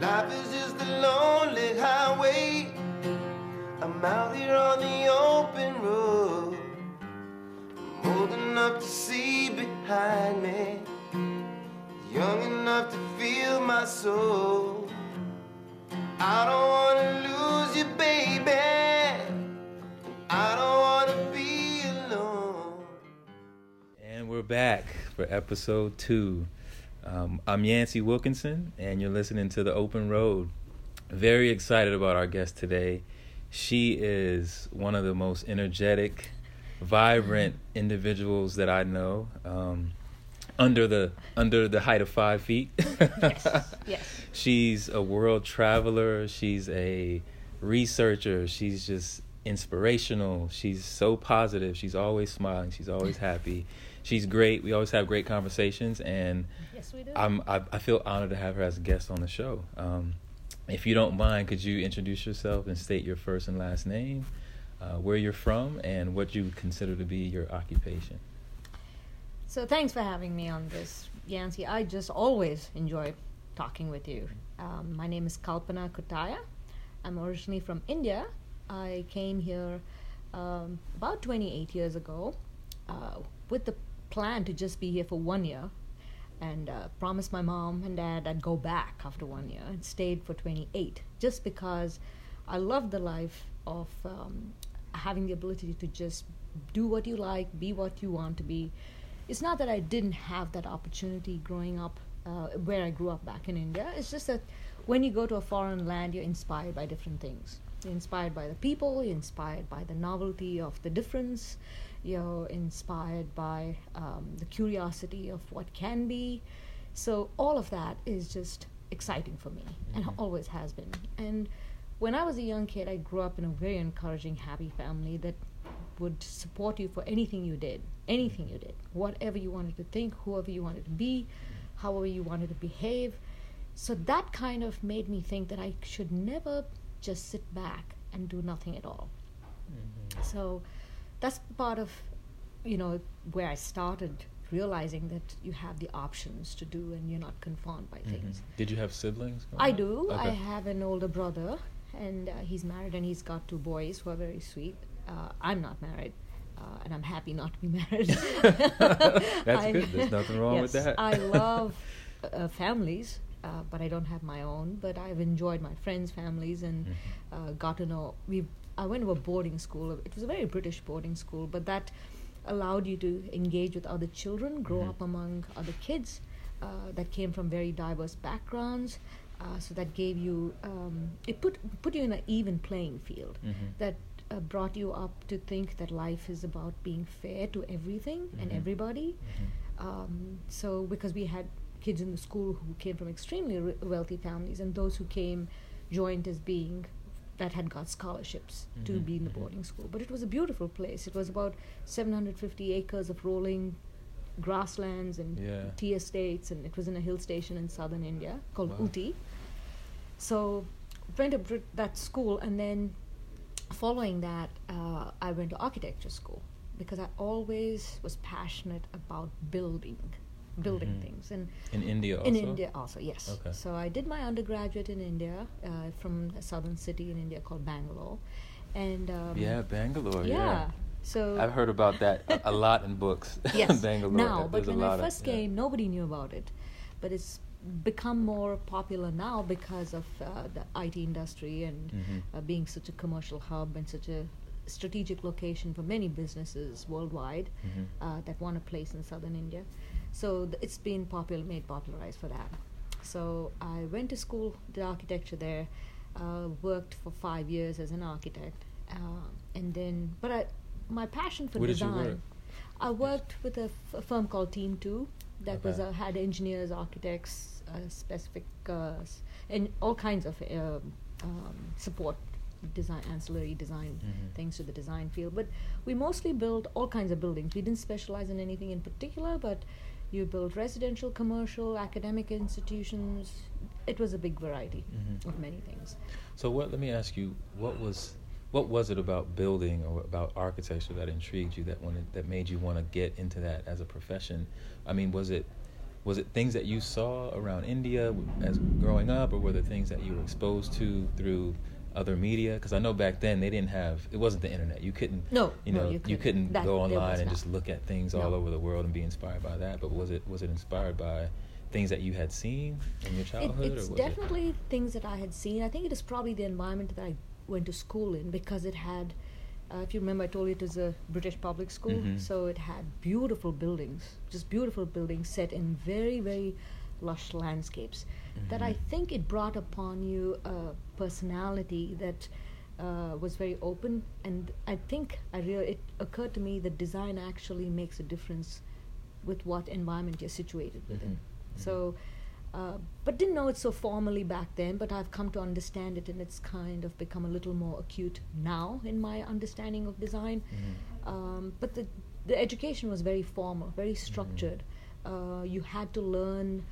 Life is just a lonely highway. I'm out here on the open road. I'm old enough to see behind me. Young enough to feel my soul. I don't wanna lose you, baby. I don't wanna be alone. And we're back for episode two. Um, I'm Yancey Wilkinson, and you're listening to The Open Road. Very excited about our guest today. She is one of the most energetic, vibrant individuals that I know. Um, under the under the height of five feet. yes. Yes. She's a world traveler. She's a researcher. She's just inspirational. She's so positive. She's always smiling. She's always happy. She's great. We always have great conversations, and Yes, we do. I'm I, I feel honored to have her as a guest on the show. Um, if you don't mind, could you introduce yourself and state your first and last name, uh, where you're from, and what you consider to be your occupation? so thanks for having me on this, Yancey. I just always enjoy talking with you. Um, my name is Kalpana Kuttaiah. I'm originally from India. I came here um, about 28 years ago uh, with the plan to just be here for one year and uh, promised my mom and dad I'd go back after one year and stayed for 28 just because I loved the life of um, having the ability to just do what you like, be what you want to be. It's not that I didn't have that opportunity growing up uh, where I grew up back in India. It's just that when you go to a foreign land, you're inspired by different things. You're inspired by the people, you're inspired by the novelty of the difference, you're inspired by um, the curiosity of what can be. So, all of that is just exciting for me and Mhm. always has been. And when I was a young kid, I grew up in a very encouraging, happy family that would support you for anything you did, anything you did, whatever you wanted to think, whoever you wanted to be, however you wanted to behave. So that kind of made me think that I should never just sit back and do nothing at all. So that's part of, you know, where I started realizing that you have the options to do and you're not confined by Mhm. things. Did you have siblings? I up? do. I have an older brother, and uh, he's married, and he's got two boys who are very sweet. Uh, I'm not married, uh, and I'm happy not to be married. That's I- good. There's nothing wrong with that. I love uh, families, uh, but I don't have my own. But I've enjoyed my friends' families and Mhm. uh, got to know. We I went to a boarding school. It was a very British boarding school, but that allowed you to engage with other children, grow Mhm. up among other kids uh, that came from very diverse backgrounds. Uh, so that gave you um, it put put you in an even playing field Mhm. that uh, brought you up to think that life is about being fair to everything and Mhm. everybody. Mhm. Um, so because we had kids in the school who came from extremely re- wealthy families, and those who came joined as being that had got scholarships to Mhm, be in the mhm. boarding school. But it was a beautiful place. It was about 750 acres of rolling grasslands and Yeah. tea estates, and it was in a hill station in southern India called Wow. Ooty. So went to that school, and then following that, uh, I went to architecture school because I always was passionate about building, building Mhm. things, and In India also. in India also, yes. Okay. So I did my undergraduate in India uh, from a southern city in India called Bangalore, and um, Yeah, Bangalore. Yeah. yeah. So I've heard about that a, a lot in books. yes, Bangalore. now, but when I of- first yeah. came, nobody knew about it, but it's become more popular now because of uh, the IT industry and Mhm. uh, being such a commercial hub and such a strategic location for many businesses worldwide Mhm. uh, that want a place in southern India. So th- it's been popular, made popularized for that. So I went to school, did architecture there, uh, worked for five years as an architect, uh, and then, but I, my passion for Where did you design. work? I worked with a, f- a firm called Team Two that was Okay. uh, had engineers, architects, uh, specific, uh, and all kinds of um, um, support design, ancillary design Mhm. things to the design field. But we mostly built all kinds of buildings. We didn't specialize in anything in particular, but you built residential, commercial, academic institutions. It was a big variety Mhm. of many things. So what? Let me ask you, what was what was it about building or about architecture that intrigued you that wanted that made you want to get into that as a profession? I mean, was it was it things that you saw around India as growing up, or were there things that you were exposed to through other media? Because I know back then they didn't have it wasn't the internet. You couldn't No, you know you you couldn't. couldn't That- go online and just look at things all over the world and be inspired by that. But was it was it inspired by things that you had seen in your It, childhood? it's or was definitely things that I had seen. I think it is probably the environment that I went to school in because it had, uh, if you remember, I told you it was a British public school, Mhm. so it had beautiful buildings, just beautiful buildings set in very, very lush landscapes. That I Mhm. think it brought upon you a personality that. Uh, was very open, and I think I real it occurred to me that design actually makes a difference with what environment you're situated within. Mhm. Mhm. So, uh, but didn't know it so formally back then. But I've come to understand it, and it's kind of become a little more acute now in my understanding of design. Mhm. Um, but the the education was very formal, very structured. Uh, you had to learn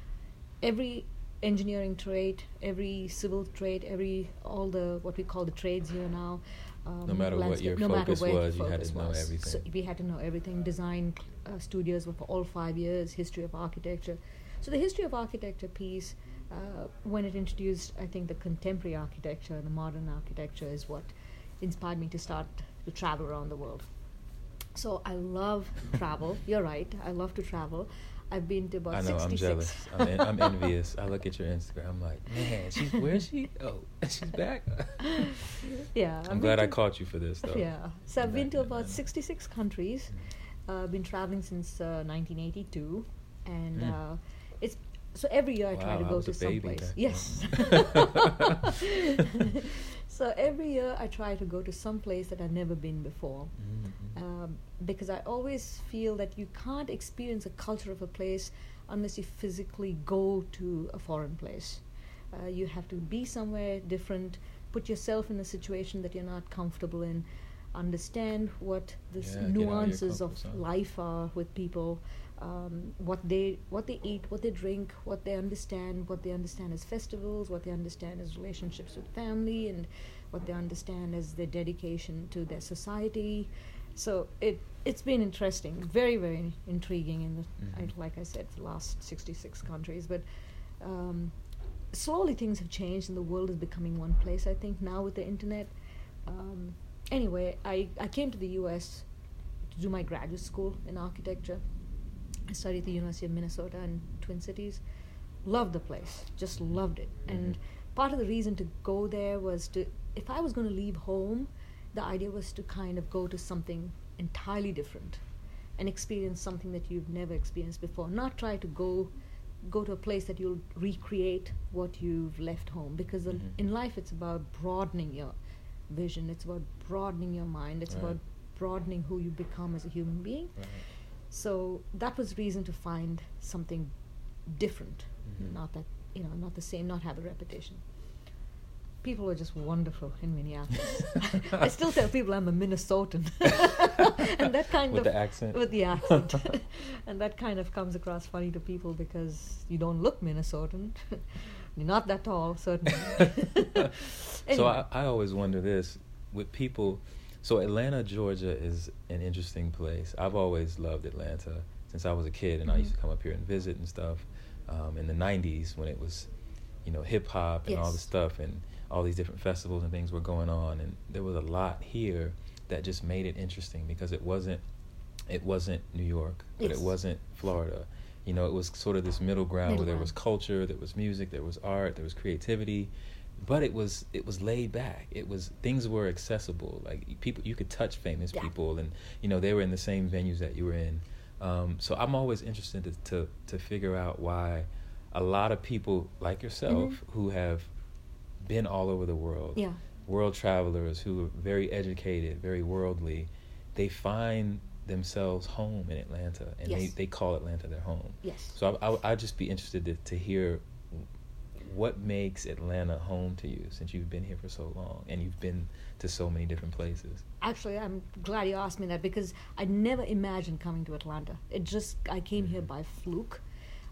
every engineering trade, every civil trade, every all the what we call the trades here now. Um, No matter what your no focus was, you had to know was. everything. So we had to know everything. Design uh, studios were for all five years. History of architecture. So the history of architecture piece, uh, when it introduced, I think the contemporary architecture and the modern architecture is what inspired me to start to travel around the world. So I love travel. You're right. I love to travel. I've been to about I know. 66. I'm jealous. I'm, en- I'm envious. I look at your Instagram. I'm like, man, she's where is she? Oh, she's back. yeah. I'm I've glad I to- caught you for this, though. Yeah. So I've been to about 66 countries. Uh, I've been traveling since uh, 1982, and Mm. uh, so every year I try Wow, to go to some place. Yes. so every year I try to go to some place that I've never been before. Mhm. um, because I always feel that you can't experience a culture of a place unless you physically go to a foreign place. Uh, you have to be somewhere different, put yourself in a situation that you're not comfortable in, understand what the Yeah, out of nuances of life are with people, um, what they what they eat, what they drink, what they understand, what they understand as festivals, what they understand as relationships with family, and what they understand as their dedication to their society. So it it's been interesting, very very intriguing in the I, Mhm. like I said, the last sixty six countries, but. Um, slowly things have changed and the world is becoming one place i think now with the internet um, anyway I, I came to the us to do my graduate school in architecture i studied at the university of minnesota in twin cities loved the place just loved it and Mhm. part of the reason to go there was to if i was going to leave home the idea was to kind of go to something entirely different and experience something that you've never experienced before not try to go go to a place that you'll recreate what you've left home because Mhm. in life it's about broadening your vision it's about broadening your mind it's Right. about broadening who you become as a human being Right. So that was reason to find something different. Mhm. not that you know not the same not have a repetition people were just wonderful in minneapolis. I still tell people i'm a minnesotan. And that kind With of the accent? with the accent. And that kind of comes across funny to people because you don't look minnesotan. You're not that tall certainly. So I, I always wonder this. With people. So Atlanta, Georgia is an interesting place. I've always loved Atlanta since I was a kid, and I used to Mhm. come up here and visit and stuff. Um, in the '90s, when it was, you know, hip hop and all this stuff, and all these different festivals and things were going on, and there was a lot here that just made it interesting because it wasn't, it wasn't New York, but Yes. it wasn't Florida. You know, it was sort of this middle ground Middle where there was culture, there was music, there was art, there was creativity, but it was it was laid back. It was things were accessible. Like people, you could touch famous Yeah. people, and you know they were in the same venues that you were in. Um, so I'm always interested to, to to figure out why a lot of people like yourself Mhm. who have been all over the world, yeah world travelers who are very educated, very worldly, they find themselves home in Atlanta, and they, they call Atlanta their home. yes So I, I, I'd just be interested to, to hear what makes Atlanta home to you since you've been here for so long and you've been to so many different places. Actually, I'm glad you asked me that because I never imagined coming to Atlanta. It just I came here by fluke,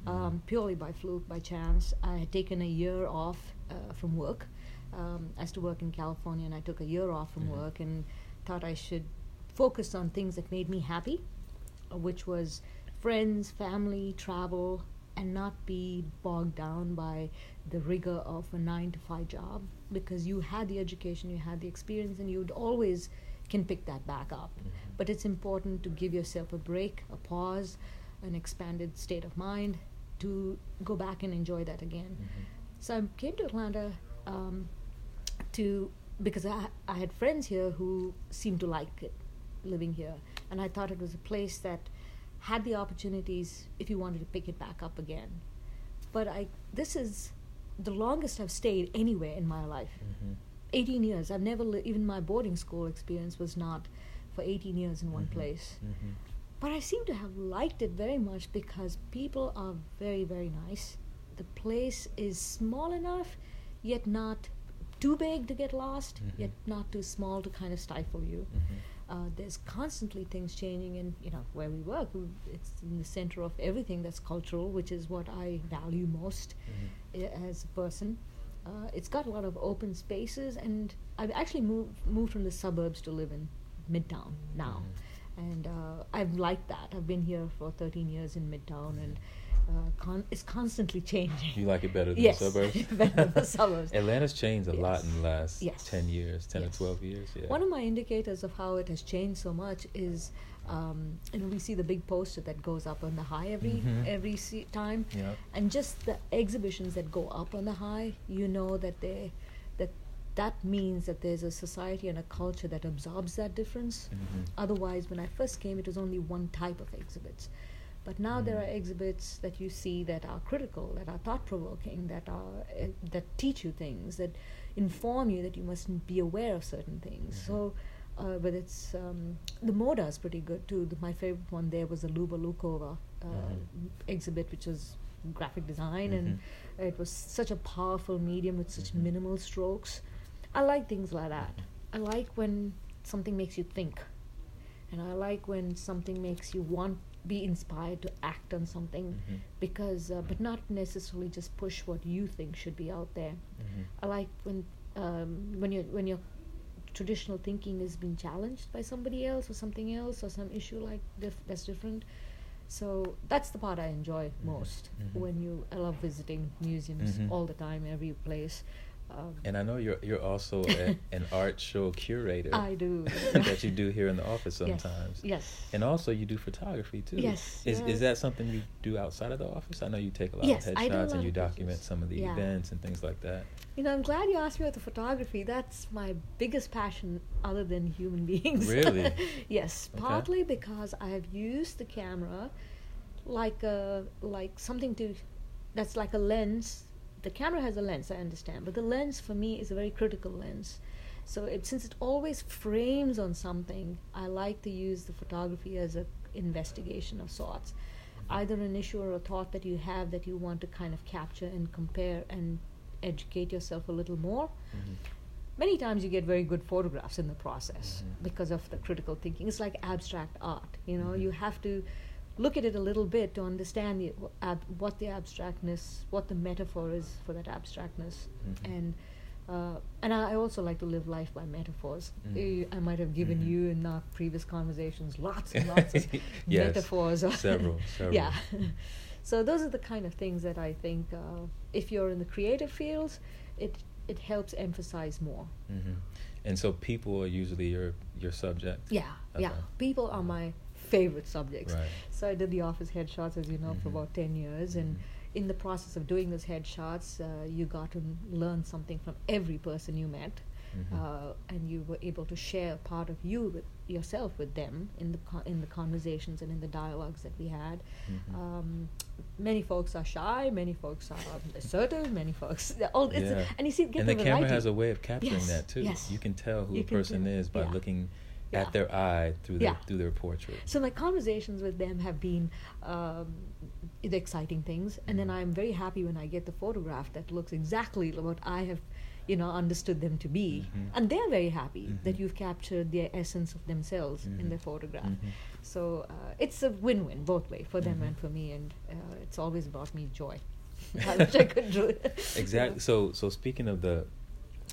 um, purely by fluke, by chance. I had taken a year off uh, from work. Um, I used to work in California, and I took a year off from Mhm. work and thought I should focus on things that made me happy, uh, which was friends, family, travel, and not be bogged down by the rigor of a nine to five job because you had the education, you had the experience, and you'd always can pick that back up. Mhm. But it's important to give yourself a break, a pause, an expanded state of mind to go back and enjoy that again. Mhm. So I came to Atlanta um, to because I, I had friends here who seemed to like it living here, and I thought it was a place that had the opportunities if you wanted to pick it back up again. But I this is the longest I've stayed anywhere in my life. Mhm. 18 years. I've never li- even my boarding school experience was not for 18 years in one Mhm. place. Mhm. But I seem to have liked it very much because people are very, very nice. The place is small enough, yet not too big to get lost, Mhm. yet not too small to kind of stifle you. Uh, there's constantly things changing, and you know where we work, it's in the center of everything that's cultural, which is what I value most Mhm. i- as a person. Uh, it's got a lot of open spaces, and I've actually moved moved from the suburbs to live in Midtown now, and uh, I've liked that. I've been here for 13 years in Midtown, and uh, con- it's constantly changing. You like it better than yes, the suburbs? better than the suburbs. Atlanta's changed a lot in the last Yes. 10 years, 10 Yes. or 12 years. Yeah. One of my indicators of how it has changed so much is, um, you know, we see the big poster that goes up on the high every Mhm. every se- time, Yep. and just the exhibitions that go up on the high, you know that they that that means that there's a society and a culture that absorbs that difference. Mhm. Otherwise, when I first came, it was only one type of exhibits. But now there Mm. are exhibits that you see that are critical, that are thought provoking, that are uh, that teach you things, that inform you that you must be aware of certain things. Mhm. So, uh, but it's um, the Moda is pretty good too. The, my favorite one there was the Luba Lukova uh, Mhm. exhibit, which was graphic design, Mhm. and it was such a powerful medium with such Mhm. minimal strokes. I like things like that. Mhm. I like when something makes you think, and I like when something makes you want be inspired to act on something Mhm. because, uh, but not necessarily just push what you think should be out there. Mhm. I like when um, when you when your traditional thinking is being challenged by somebody else or something else or some issue like dif- that's different. So that's the part I enjoy Mhm. most Mhm. when you. I love visiting museums Mhm. all the time, every place. Um, And I know you're you're also a, an art show curator. I do. that you do here in the office sometimes. Yes. yes. And also you do photography too. Yes, Is yeah. is that something you do outside of the office? I know you take a lot Yes, of I do a headshots and you document pictures. some of the Yeah. events and things like that. You know, I'm glad you asked me about the photography. That's my biggest passion other than human beings. Really? yes, Okay. partly because I have used the camera like a like something to that's like a lens. The camera has a lens, I understand, but the lens for me is a very critical lens. So it, since it always frames on something, I like to use the photography as a investigation of sorts. Either an issue or a thought that you have that you want to kind of capture and compare and educate yourself a little more. Mhm. Many times you get very good photographs in the process Mhm. because of the critical thinking. It's like abstract art, you know. Mhm. You have to look at it a little bit to understand the, ab, what the abstractness, what the metaphor is for that abstractness, Mhm. and uh, and I also like to live life by metaphors. Eh, I might have given Mhm. you in our previous conversations lots and lots of Yes, metaphors. several, several. Yeah. so those are the kind of things that I think uh, if you're in the creative fields, it it helps emphasize more. hmm And so people are usually your your subject. Yeah, yeah. People are my favorite subjects. Right. So I did the office headshots, as you know, for Mhm. about ten years, and Mhm. in the process of doing those headshots, uh, you got to learn something from every person you met, Mhm. uh, and you were able to share a part of you with yourself with them in the co- in the conversations and in the dialogues that we had. Mhm. Um, many folks are shy, many folks are assertive, many folks. All, Yeah. and you see, and the, camera variety. has a way of capturing Yes, that too. yes. You can tell who You a person tell, is by yeah. looking Yeah. at their eye through their Yeah. through their portrait. So my conversations with them have been um, the exciting things, and then Mhm. I'm very happy when I get the photograph that looks exactly what I have, you know, understood them to be, Mhm. and they're very happy that Mhm. you've captured the essence of themselves in their photograph. Mhm. So uh, it's a win-win both way for them and for me, and uh, it's always brought me joy. I wish I could do it. Exactly. So so speaking of the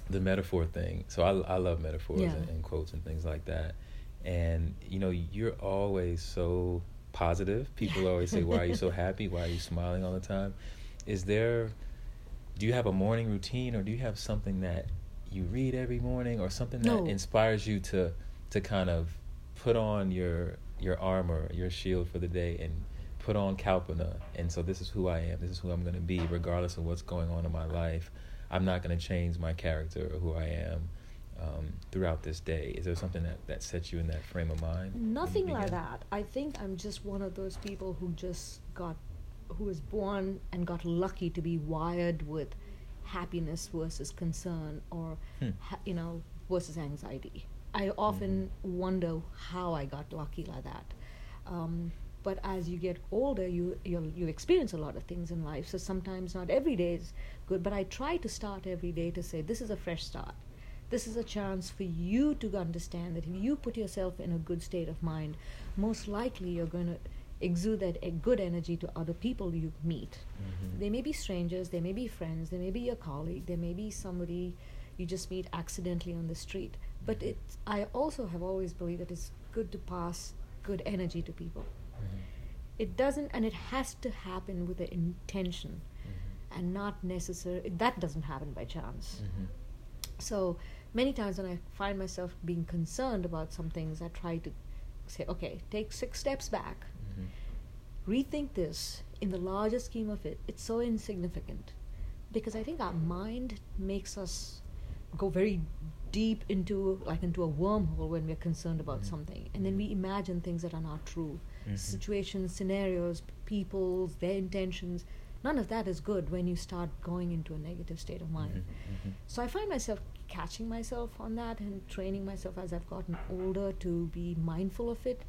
the metaphor thing, so I I love metaphors Yeah. and, and quotes and things like that, and you know you're always so positive. People always say, "Why are you so happy? Why are you smiling all the time?" Is there? Do you have a morning routine, or do you have something that you read every morning, or something that No. inspires you to to kind of put on your your armor, your shield for the day, and put on Kalpana, and so this is who I am. This is who I'm going to be, regardless of what's going on in my life. I'm not going to change my character or who I am um, throughout this day. Is there something that, that sets you in that frame of mind? Nothing like that. I think I'm just one of those people who just got, who was born and got lucky to be wired with happiness versus concern or, Hmm. ha- you know, versus anxiety. I often wonder how I got lucky like that. Um, but as you get older, you you you experience a lot of things in life. So sometimes not every day is good. But I try to start every day to say this is a fresh start. This is a chance for you to understand that if you put yourself in a good state of mind, most likely you're going to exude that a good energy to other people you meet. Mhm. They may be strangers, they may be friends, they may be your colleague, they may be somebody you just meet accidentally on the street. But Mhm. it's, I also have always believed that it's good to pass good energy to people. Mhm. It doesn't, and it has to happen with an intention Mhm. and not necessarily, that doesn't happen by chance. Mhm. So many times when I find myself being concerned about some things, I try to say, okay, take six steps back, Mhm. rethink this in the larger scheme of it. It's so insignificant because I think our mind makes us go very deep into like into a wormhole when we're concerned about Mhm. something and then we imagine things that are not true Mhm. situations scenarios people's their intentions none of that is good when you start going into a negative state of mind Mhm. Mhm. so I find myself catching myself on that and training myself as I've gotten older to be mindful of it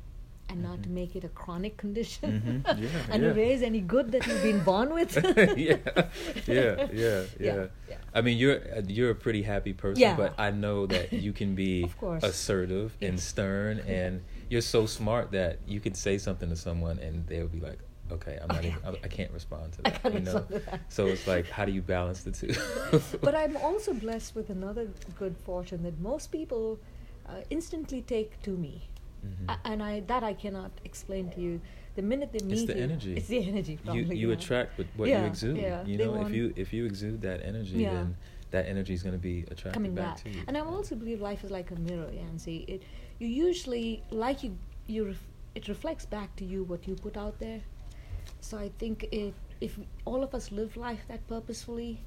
and not to make it a chronic condition Mhm. Yeah, and yeah. erase any good that you've been born with. yeah, yeah, yeah, yeah. yeah. I mean, you're uh, you're a pretty happy person, but I know that you can be assertive and stern, and you're so smart that you can say something to someone and they'll be like, "Okay, I'm not Okay, even. I. I can't respond to I that." you know. that. So it's like, how do you balance the two? but I'm also blessed with another good fortune that most people uh, instantly take to me. Mhm. A- and I that I cannot explain to you. The minute they meet It's the you, energy. It's the energy. you Probably, you yeah. attract what, what you exude. yeah. You know, if you if you exude that energy, Yeah. then that energy is going to be attracted coming back, back. to you. And I also believe life is like a mirror, Yancey. It you usually like you you ref, it reflects back to you what you put out there. So I think if if all of us live life that purposefully,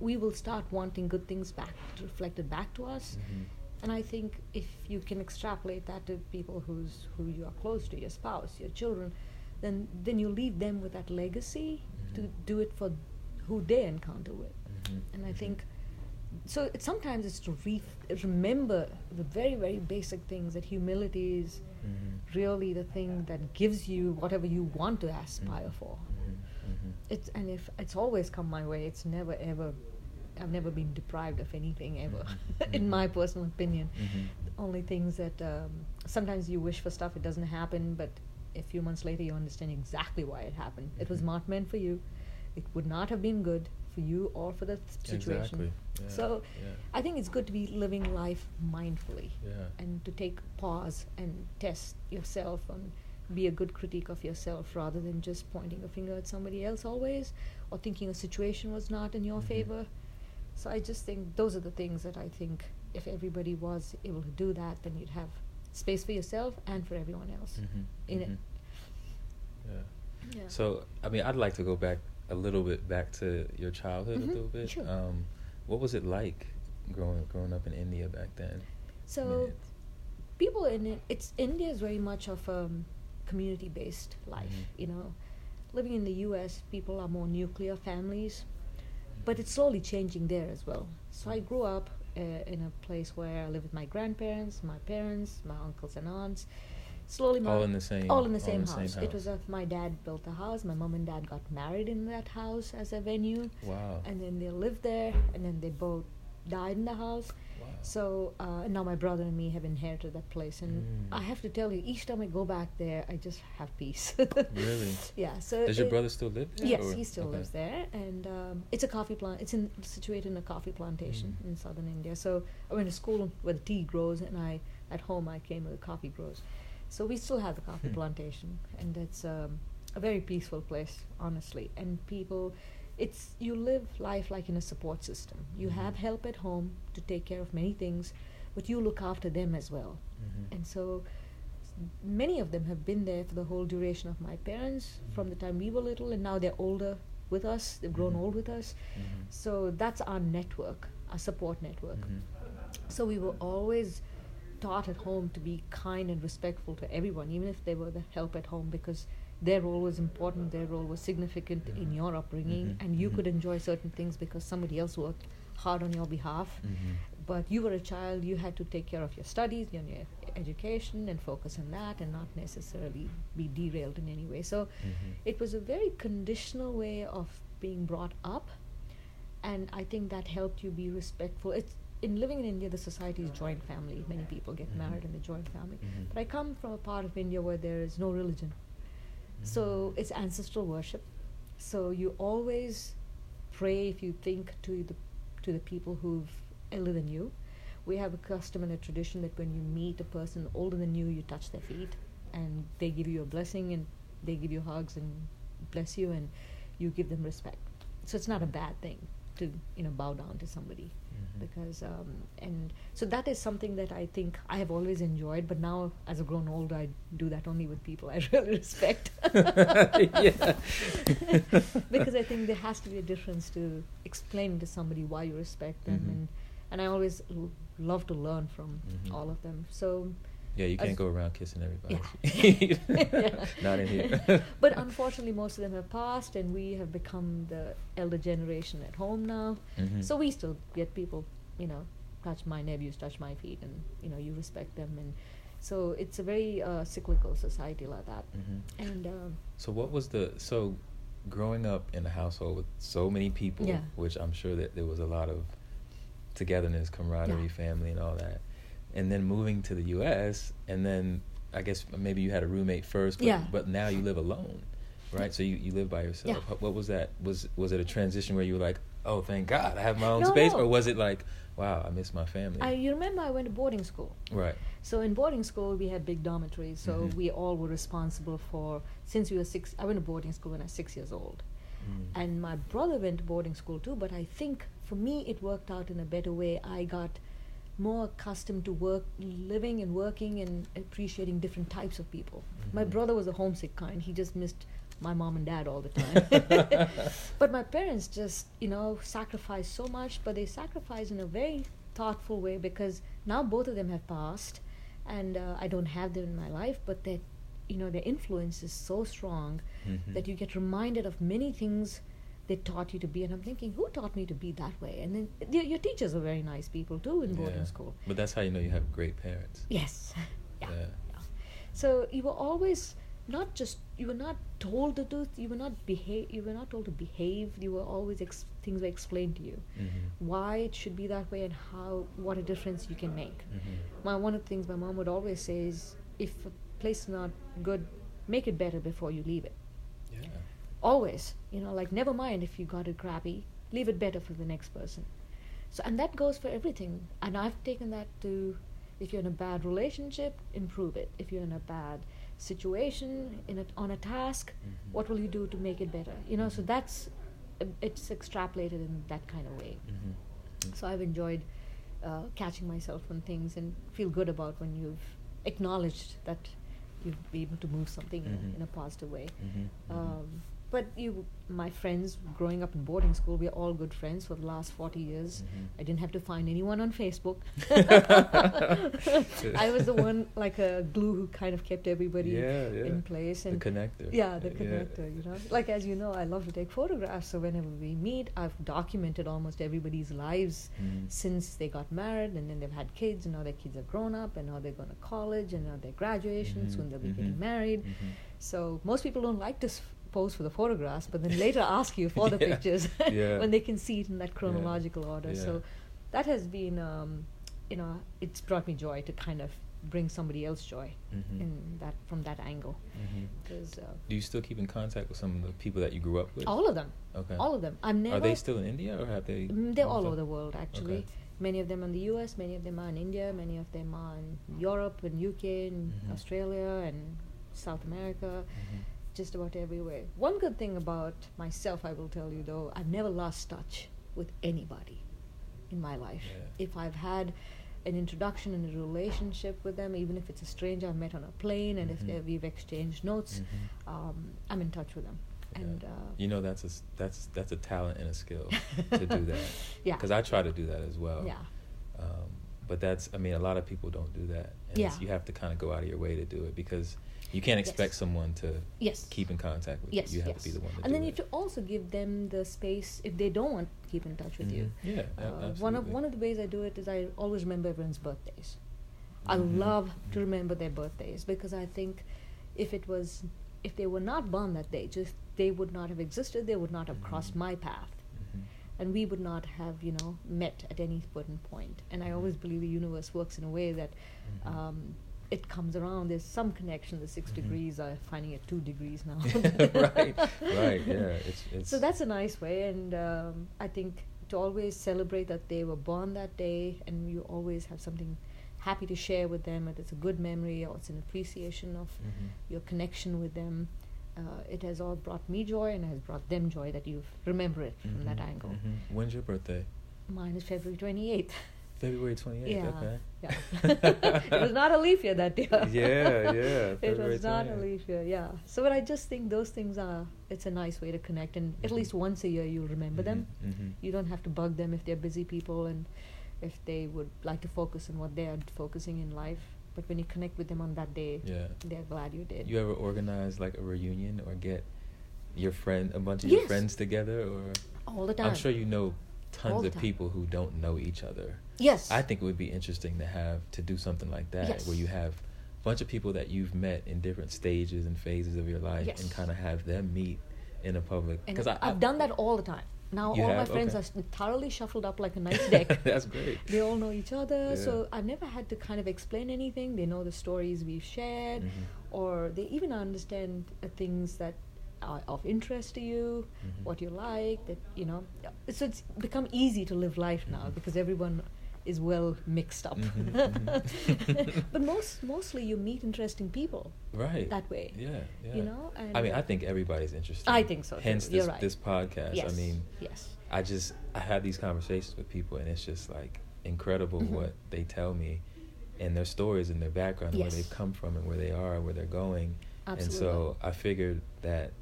we will start wanting good things back reflected back to us. Mhm. And I think if you can extrapolate that to people who's who you are close to, your spouse, your children, then then you leave them with that legacy to Mhm. do it for who they encounter with. Mhm. And I Mhm. think so. It, sometimes it's to re- remember the very very basic things that humility is Mhm. really the thing that gives you whatever you want to aspire Mhm. for. Mhm. Mhm. It's and if it's always come my way, it's never ever. I've never been deprived of anything ever, Mhm. in my personal opinion. Mhm. Only things that um, sometimes you wish for stuff, it doesn't happen, but a few months later you understand exactly why it happened. It was Mhm. not meant for you. It would not have been good for you or for the th- situation. Exactly. Yeah. So yeah. I think it's good to be living life mindfully Yeah. and to take pause and test yourself and be a good critique of yourself rather than just pointing a finger at somebody else always or thinking a situation was not in your Mhm. favor. So I just think those are the things that I think if everybody was able to do that, then you'd have space for yourself and for everyone else Mhm. in Mhm. it. Yeah. Yeah. So, I mean, I'd like to go back a little bit back to your childhood Mhm, a little bit. sure. Um, what was it like growing growing up in India back then? So it- people in it, it's India is very much of a community based life. Mhm. You know, living in the U.S., people are more nuclear families, but it's slowly changing there as well. So I grew up uh, in a place where I lived with my grandparents, my parents, my uncles and aunts. Slowly, my, All in the same- all in the all same in the same house. It was a, my dad built a house. My mom and dad got married in that house as a venue, wow. and then they lived there, and then they both died in the house. wow. So uh, now my brother and me have inherited that place, and Mm. I have to tell you, each time I go back there, I just have peace. Really? Yeah. So Does your it- brother still live there? Yes, or- he still okay. lives there, and um, it's a coffee plant. It's in situated in a coffee plantation Mm. in southern India. So I went to school where the tea grows, and I at home I came where the coffee grows. So we still have the coffee Hmm. plantation, and it's um, a very peaceful place, honestly. And people, it's you live life like in a support system. You Mhm. have help at home to take care of many things, but you look after them as well. Mhm. And so many of them have been there for the whole duration of my parents from the time we were little, and now they're older with us. They've grown Mhm. old with us. Mhm. So that's our network, our support network. Mhm. So we were always taught at home to be kind and respectful to everyone, even if they were the help at home, because their role was important, their role was significant in Mhm. your upbringing, Mhm. and you Mhm. could enjoy certain things because somebody else worked hard on your behalf. Mhm. But you were a child, you had to take care of your studies and your education and focus on that and not necessarily be derailed in any way. So Mhm. it was a very conditional way of being brought up and i think that helped you be respectful it's in living in india the society is joint family. Many people get Mhm. married in the joint family. Mhm. but i come from a part of india where there is no religion. So Mhm. it's ancestral worship. So you always pray if you think to the to the people who've elder than you. We have a custom and a tradition that when you meet a person older than you you touch their feet and they give you a blessing and they give you hugs and bless you and you give them respect. So it's not a bad thing to you know bow down to somebody Mhm. because um, and so that is something that I think I have always enjoyed. But now, as I've grown older, I do that only with people I really respect. Because I think there has to be a difference to explaining to somebody why you respect them, Mhm. and and I always l- love to learn from Mhm. all of them. So. Yeah, you can't go around kissing everybody. Yeah. Not in here. but unfortunately, most of them have passed, and we have become the elder generation at home now. Mhm. So we still get people, you know, touch my nephews, touch my feet, and you know, you respect them, and so it's a very uh, cyclical society like that. Mhm. And um, So what was the so growing up in a household with so many people, Yeah. which I'm sure that there was a lot of togetherness, camaraderie, Yeah. family, and all that, and then moving to the U.S. and then I guess maybe you had a roommate first, but, Yeah. but now you live alone, right? So you, you live by yourself. Yeah. What was that? Was was it a transition where you were like, oh, thank God, I have my own No, space, no. or was it like, wow, I miss my family? I, you remember, I went to boarding school. right. So in boarding school, we had big dormitories. So Mhm. we all were responsible for. Since we were six, I went to boarding school when I was six years old. Mm. and my brother went to boarding school too but i think for me it worked out in a better way i got more accustomed to work living and working and appreciating different types of people my Mhm. brother was a homesick kind he just missed my mom and dad all the time but my parents just you know sacrificed so much but they sacrificed in a very thoughtful way because now both of them have passed and uh, i don't have them in my life but they you know their influence is so strong Mhm. that you get reminded of many things they taught you to be and i'm thinking who taught me to be that way and then your, your teachers are very nice people too in boarding Yeah. school But that's how you know you have great parents. yes yeah. Yeah. yeah so you were always not just you were not told to do you were not behave you were not told to behave you were always ex- things were explained to you Mhm. why it should be that way and how what a difference you can make Mhm. my one of the things my mom would always say is if a place is not good make it better before you leave it Yeah. Always you know like never mind if you got it crappy leave it better for the next person. So and that goes for everything. And i've taken that to if you're in a bad relationship improve it. If you're in a bad situation in a, on a task Mhm. what will you do to make it better? You know so Mhm. that's uh, it's extrapolated in that kind of way. Mhm. Mhm. so i've enjoyed uh, catching myself on things and feel good about when you've acknowledged that you've been able to move something in, a, in a positive way. Um, but you, my friends, growing up in boarding school, we're all good friends for the last forty years. Mhm. I didn't have to find anyone on Facebook. I was the one, like a glue, who kind of kept everybody Yeah, yeah. in place. The And connector. Yeah, the Yeah. connector. You know, like as you know, I love to take photographs. So whenever we meet, I've documented almost everybody's lives Mhm. since they got married, and then they've had kids, and now their kids have grown up, and now they're going to college, and now their graduation. Mhm, Soon they'll be mhm, getting married. mhm. So most people don't like to s- pose for the photographs, but then later ask you for the Yeah, pictures yeah. when they can see it in that chronological order. So that has been, um, you know, it's brought me joy to kind of bring somebody else joy Mhm. in that from that angle. Mhm. Uh, Do you still keep in contact with some of the people that you grew up with? all of them, Okay. all of them. I'm never. Are they still in India or have they? Mm, They're all over the world, actually. Okay. Many of them are in the U.S., many of them are in India, many of them are in Europe and UK and Mhm. Australia and South America, Mhm. Just about everywhere. One good thing about myself, I will tell you though, I've never lost touch with anybody in my life. Yeah. If I've had an introduction and a relationship with them, even if it's a stranger I've met on a plane, and Mhm. if we've exchanged notes, Mhm. um, I'm in touch with them. Yeah. And uh, you know that's a that's that's a talent and a skill to do that. Yeah. Because I try to do that as well. yeah, Um, but that's I mean a lot of people don't do that. And Yeah. You have to kind of go out of your way to do it because you can't expect Yes. someone to yes, keep in contact with yes, you. You have yes. to be the one to and then you have to also give them the space if they don't want to keep in touch with you. Mhm. Yeah. Uh, one of one of the ways I do it is I always remember everyone's birthdays. I Mhm. love to Mhm. remember their birthdays because I think if it was if they were not born that day, just they would not have existed. They would not have crossed Mhm. my path, Mhm. and we would not have you know met at any certain point. And I always believe the universe works in a way that Mhm. um, it comes around. There's some connection. The 6 Mhm. degrees are finding it two degrees now. right. Right. Yeah. It's it's. So that's a nice way, and um, I think to always celebrate that they were born that day, and you always have something happy to share with them, whether it's a good memory or it's an appreciation of Mhm. your connection with them. Uh, it has all brought me joy, and has brought them joy that you remember it from that Mhm. angle. Mhm. When's your birthday? Mine is February twenty eighth. February twenty eighth. Yeah, Okay. yeah. it was not a leap year that day. Yeah, yeah, it February was not a 28th. leap year. Yeah. So, but I just think those things are. It's a nice way to connect, and at Mhm. least once a year you'll remember them. Mhm. You don't have to bug them if they're busy people and if they would like to focus on what they are focusing in life. But when you connect with them on that day, Yeah. they're glad you did. You ever organize like a reunion or get your friend, a bunch of your friends together, or All the time. I'm sure you know tons of time. people who don't know each other. Yes. I think it would be interesting to have to do something like that, Yes. where you have a bunch of people that you've met in different stages and phases of your life, and kind of have them meet in a public. Because I've done that all the time. Now all my friends Okay. are thoroughly shuffled up like a nice deck. That's great. They all know each other, Yeah. so I've never had to kind of explain anything. They know the stories we've shared, Mhm. or they even understand uh, things that are of interest to you, Mhm. what you like. That you know, so it's become easy to live life now Mhm. because everyone is well mixed up. Mhm, mhm. but most mostly you meet interesting people Right. that way. Yeah, yeah. You know, and I mean, uh, I think everybody's interesting. I think so. Hence, You're this right. this podcast. Yes. I mean, yes. I just I have these conversations with people, and it's just like incredible Mhm. what they tell me, and their stories and their background, and where they've come from, and where they are, where they're going. Absolutely. And so I figured that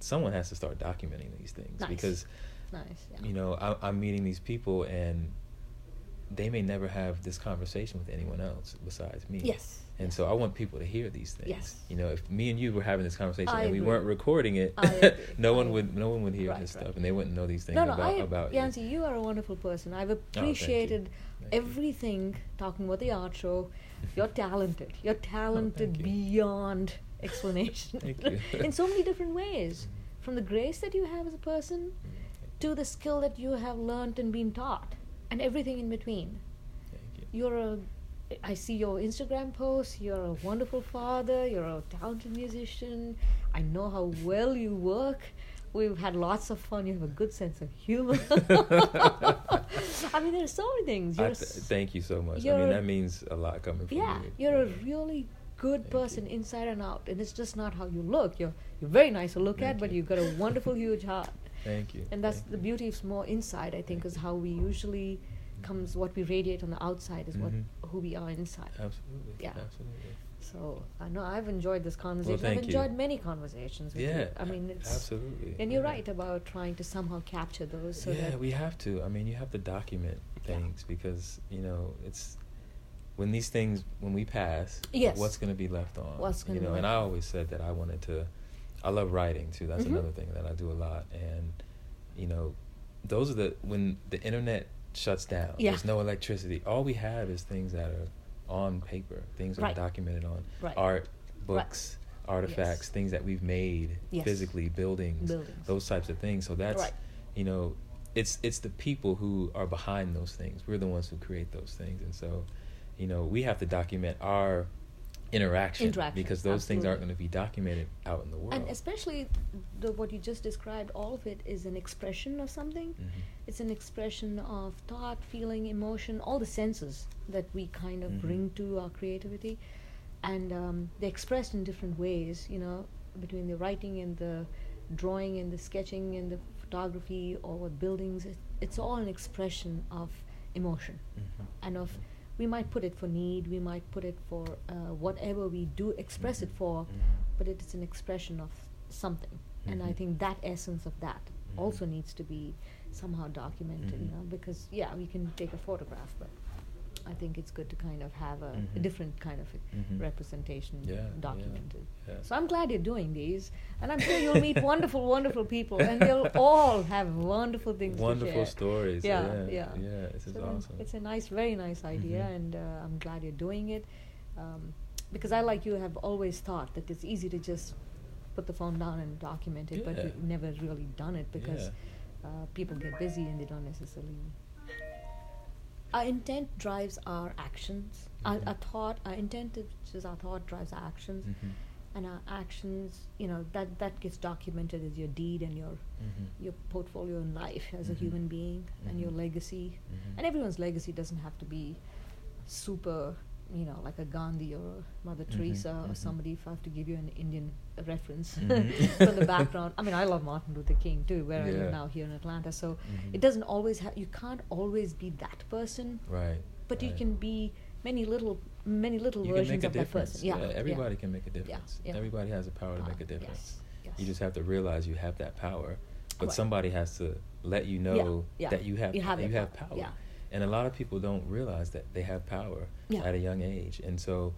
someone has to start documenting these things Nice. because Nice. Yeah. you know I, I'm meeting these people, and they may never have this conversation with anyone else besides me. Yes. And yes. so I want people to hear these things. Yes. You know, if me and you were having this conversation I and we agree. weren't recording it, no I one agree. would no one would hear Right, this right. stuff and they wouldn't know these things no, no, about I, about Yancey, you. you are a wonderful person. I've oh, you. appreciated Thank you. everything talking about the art show. You're talented. You're oh, talented you. beyond explanation. In so many different ways. From the grace that you have as a person to the skill that you have learned and been taught, and everything in between. Thank you. You're a I see your Instagram posts. You're a wonderful father. You're a talented musician. I know how well you work. We've had lots of fun. You have a good sense of humor. I mean, there are so many things. Th- thank you so much. I mean, that means a lot coming from yeah, you. you're a really good Thank person you. inside and out, and it's just not how you look. You're you're very nice to look Thank at, but you. you've got a wonderful, huge heart. Thank you. And that's Thank the you. beauty of more inside. I think is how we usually comes what we radiate on the outside is Mhm. what who we are inside. Absolutely. Yeah. Absolutely. So I know I've enjoyed this conversation. thank I've you. enjoyed many conversations with Yeah. you. I mean, it's absolutely. and you're yeah. right about trying to somehow capture those. So yeah, we have to. I mean, you have to document Yeah. things because you know it's when these things when we pass. Yes. What's going to be left on? What's gonna you be know? And I always said that I wanted to. I love writing too. That's Mhm. another thing that I do a lot. And you know, those are the when the internet shuts down. Yeah. There's no electricity. All we have is things that are on paper. Things that Right. are documented on Right. art, books, artifacts, Yes. things that we've made Yes. physically, buildings, Buildings. those types of things. So that's Right. you know, it's it's the people who are behind those things. We're the ones who create those things, and so, you know, we have to document our interaction, Interaction, because those things aren't going to be documented out in the world. and especially the what you just described all of it is an expression of something Mhm. it's an expression of thought feeling emotion all the senses that we kind of Mhm. bring to our creativity and um, they're expressed in different ways you know between the writing and the drawing and the sketching and the photography or with buildings it, it's all an expression of emotion Mhm. and of we might put it for need we might put it for uh, whatever we do express it Mhm. for Mhm. but it's an expression of something and i Mhm. think that essence of that Mhm. also needs to be somehow documented you Mhm. know because yeah we can take a photograph but i think it's good to kind of have a, a Mhm. different kind of a Mhm. representation Yeah, yeah, documented yeah. so i'm glad you're doing these and i'm sure you'll meet wonderful wonderful people and they'll all have wonderful things Wonderful to share. Wonderful stories. yeah yeah, yeah yeah. This is awesome. It's a nice, very nice idea, Mhm. and uh, I'm glad you're doing it. Um, because I, like you, have always thought that it's easy to just put the phone down and document it, but Yeah. we've never really done it because Yeah. uh, people get busy and they don't necessarily. Our intent drives our actions. Our, Mhm. our thought, our intent which is our thought drives our actions, Mhm. and our actions, you know, that that gets documented as your deed and your Mhm. your portfolio in life as a Mhm. human being and your Mhm. legacy. Mhm. And everyone's legacy doesn't have to be super, you know, like a Gandhi or a Mother Teresa or somebody. If I have to give you an Indian reference Mhm. from the background, I mean, I love Martin Luther King too, where I Yeah. live now here in Atlanta. So Mhm. it doesn't always have. You can't always be that person, Right. but you can be many little, many little You versions of that difference. person. Yeah, everybody can make a difference. yeah. Everybody has the power to make a difference. yes, yes. You just have to realize you have that power, but Right. somebody has to let you know yeah. that you have You have that that you have power, power. yeah. And a lot of people don't realize that they have power Yeah. at a young age. And so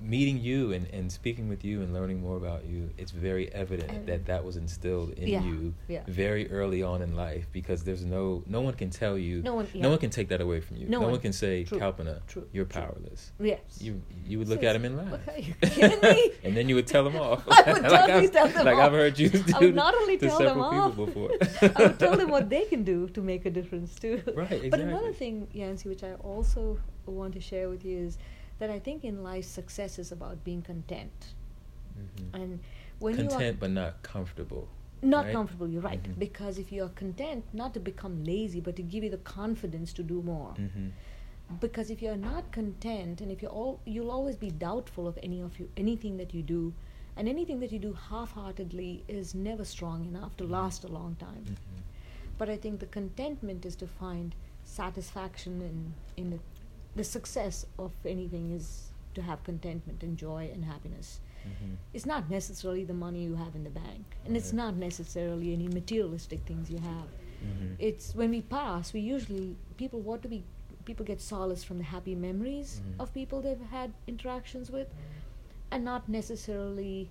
meeting you and, and speaking with you and learning more about you, it's very evident that that was instilled in Yeah, you yeah. very early on in life because there's no no one can tell you No one- no one can take that away from you. No one. can say, True, Kalpana, true, you're true. powerless. Yes. You you would look Says, at him and laugh. "What, are you kidding me?" and then you would tell them off. I would like totally tell them like off. I've heard you do I would not only to tell them several off, people before. I would tell them what they can do to make a difference too. Right, exactly. But another thing, Yancey, which I also want to share with you is that I think in life success is about being content. Mhm. And when Content you are content but not comfortable. not right? comfortable, you're right. Mhm. Because if you are content, not to become lazy, but to give you the confidence to do more. Mhm. because if you're not content and if you're all you'll always be doubtful of any of you anything that you do and anything that you do half-heartedly is never strong enough to last a long time Mhm. but i think the contentment is to find satisfaction in in the, the success of anything is to have contentment and joy and happiness Mhm. it's not necessarily the money you have in the bank and it's not necessarily any materialistic things you have Mhm. it's when we pass we usually people what do we people get solace from the happy memories Mhm. of people they've had interactions with and not necessarily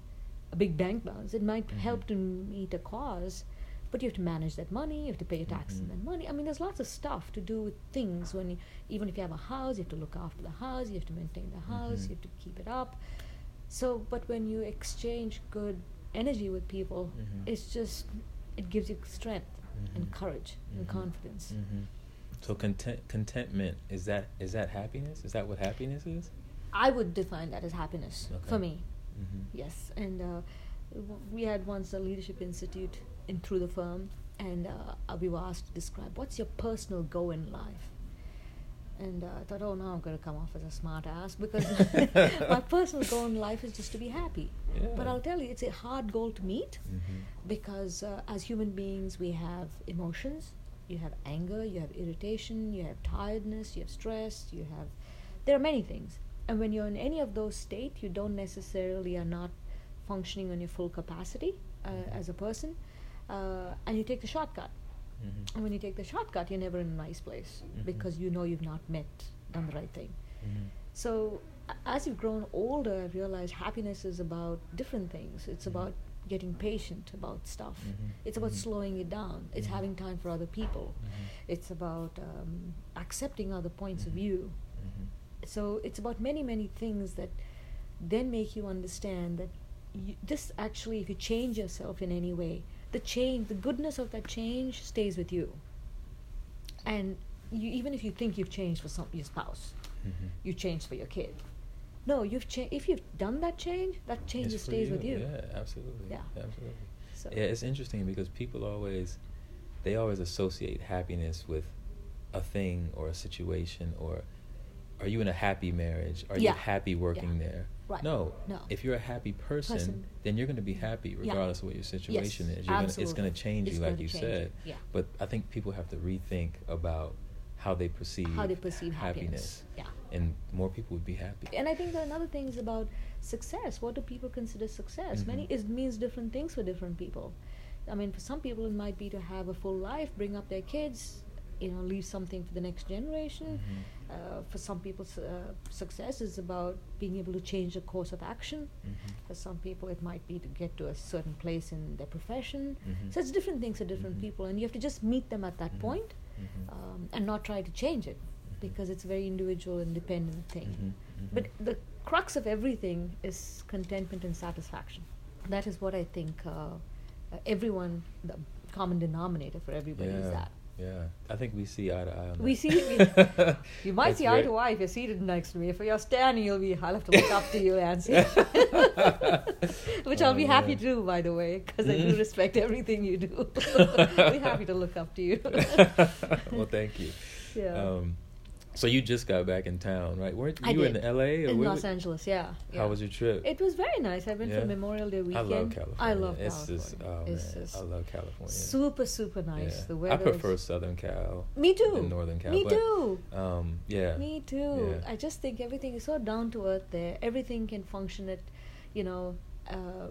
a big bank balance it might Mhm. help to meet a cause but you have to manage that money you have to pay your taxes on Mhm. that money i mean there's lots of stuff to do with things when you, even if you have a house you have to look after the house you have to maintain the house Mhm. you have to keep it up so but when you exchange good energy with people Mhm. it's just it gives you strength and Mhm. courage and Mhm. confidence. So content contentment is that is that happiness? Is that what happiness is? i would define that as happiness Okay. for me yes and uh, w- we had once a leadership institute in through the firm and uh, we were asked to describe what's your personal goal in life? And uh, I thought, oh, now I'm going to come off as a smart ass because my personal goal in life is just to be happy. But I'll tell you, it's a hard goal to meet Mhm. because uh, as human beings we have emotions. You have anger you have irritation you have tiredness you have stress you have there are many things. And when you're in any of those state you don't necessarily are not functioning on your full capacity uh, as a person uh, and you take the shortcut Mhm. and when you take the shortcut you're never in a nice place Mhm. because you know you've not met done the right thing Mhm. so as you've grown older, I've realized happiness is about different things. It's Mhm. about getting patient about stuff. Mhm. It's about Mhm. slowing it down. It's Mhm. having time for other people. Mhm. It's about um, accepting other points of view. So it's about many, many things that then make you understand that you, this actually, if you change yourself in any way, the change, the goodness of that change stays with you. And you, even if you think you've changed for some your spouse, Mhm. you change for your kid. no, you've changed. If you've done that change, that change It's just for stays with you. Yeah, absolutely. Yeah. absolutely. So Yeah, it's interesting because people always they always associate happiness with a thing or a situation or are you in a happy marriage? Are Yeah. you happy working Yeah. there? Right. No. No. If you're a happy person, Person. then you're going to be happy Yeah. regardless of what your situation Yes, is. You're gonna, it's going to change It's you like you said. you, yeah. But I think people have to rethink about how they perceive how they perceive happiness. Yeah. And more people would be happy. And I think another things about success. What do people consider success? Many Mhm. it means different things for different people. I mean, for some people, it might be to have a full life, bring up their kids, you know, leave something for the next generation. Mhm. Uh, for some people, uh, success is about being able to change the course of action. Mhm. For some people, it might be to get to a certain place in their profession. Mhm. So it's different things for different Mhm. people, and you have to just meet them at that Mhm. point, Mhm. um, and not try to change it Mhm. because it's a very individual, and dependent thing. But the crux of everything is contentment and satisfaction. That is what I think uh, uh, everyone, the common denominator for everybody is that. Yeah, I think we see eye to eye on We see, we- you might see eye to eye if you're seated next to me. If you're standing, you'll be, I'll have to look up to you, Yancey. Which I'll be Oh, happy man. to do, by the way, because I do Mm. respect everything you do. I'll be happy to look up to you. well, thank you. Yeah. Um, so you just got back in town, right? Weren't I you in L.A. or In Los Angeles, yeah. yeah. How was your trip? It was very nice. I went Yeah. for Memorial Day weekend. I love California. I love it's California. Just, oh it's man, just I love California. super, super nice. Yeah. The I weather. prefer is- Southern Cal. Me too. than Northern Cal. Me but, too. Um, yeah. Me too. I just think everything is so down to earth there. Everything can function at, you know, uh,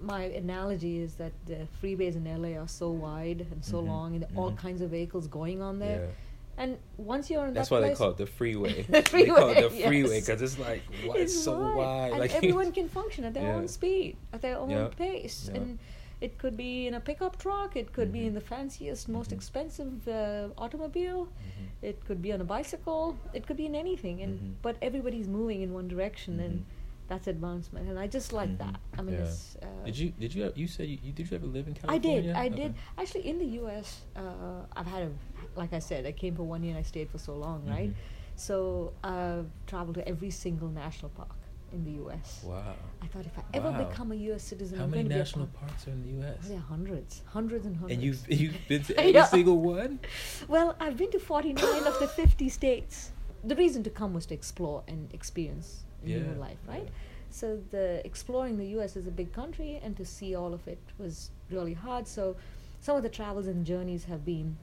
my analogy is that the freeways in LA are so wide and so Mhm, long, and all mhm. kinds of vehicles going on there. And once you're in That's that why place, they call it the freeway. The They call it the freeway, freeway yes. because it's like it's, it's so wide. and like everyone can function at their Yeah. own speed, at their own Yep. pace, Yep. and it could be in a pickup truck, it could be Mhm. in the fanciest, most Mhm. expensive uh, automobile, Mhm. it could be on a bicycle, it could be in anything, and Mhm. but everybody's moving in one direction, and Mhm. that's advancement, and I just like that. I mean, Yeah. it's, uh, Did you did you you said you, you did you ever live in California? I did. I Okay. did. Actually, in the U.S., uh, I've had a, like I said, I came for one year and I stayed for so long, right? Mhm. So I've traveled to every single national park in the U.S. Wow. I thought if I ever Wow. become a U.S. citizen, How I'm many national be a part. parks are in the U.S.? There are hundreds, hundreds and hundreds. And you've you've been to every Yeah. single one. Well, I've been to 49 of the 50 states. The reason to come was to explore and experience Yeah, new life, right? yeah. So the exploring the U.S. is a big country, and to see all of it was really hard. So some of the travels and journeys have been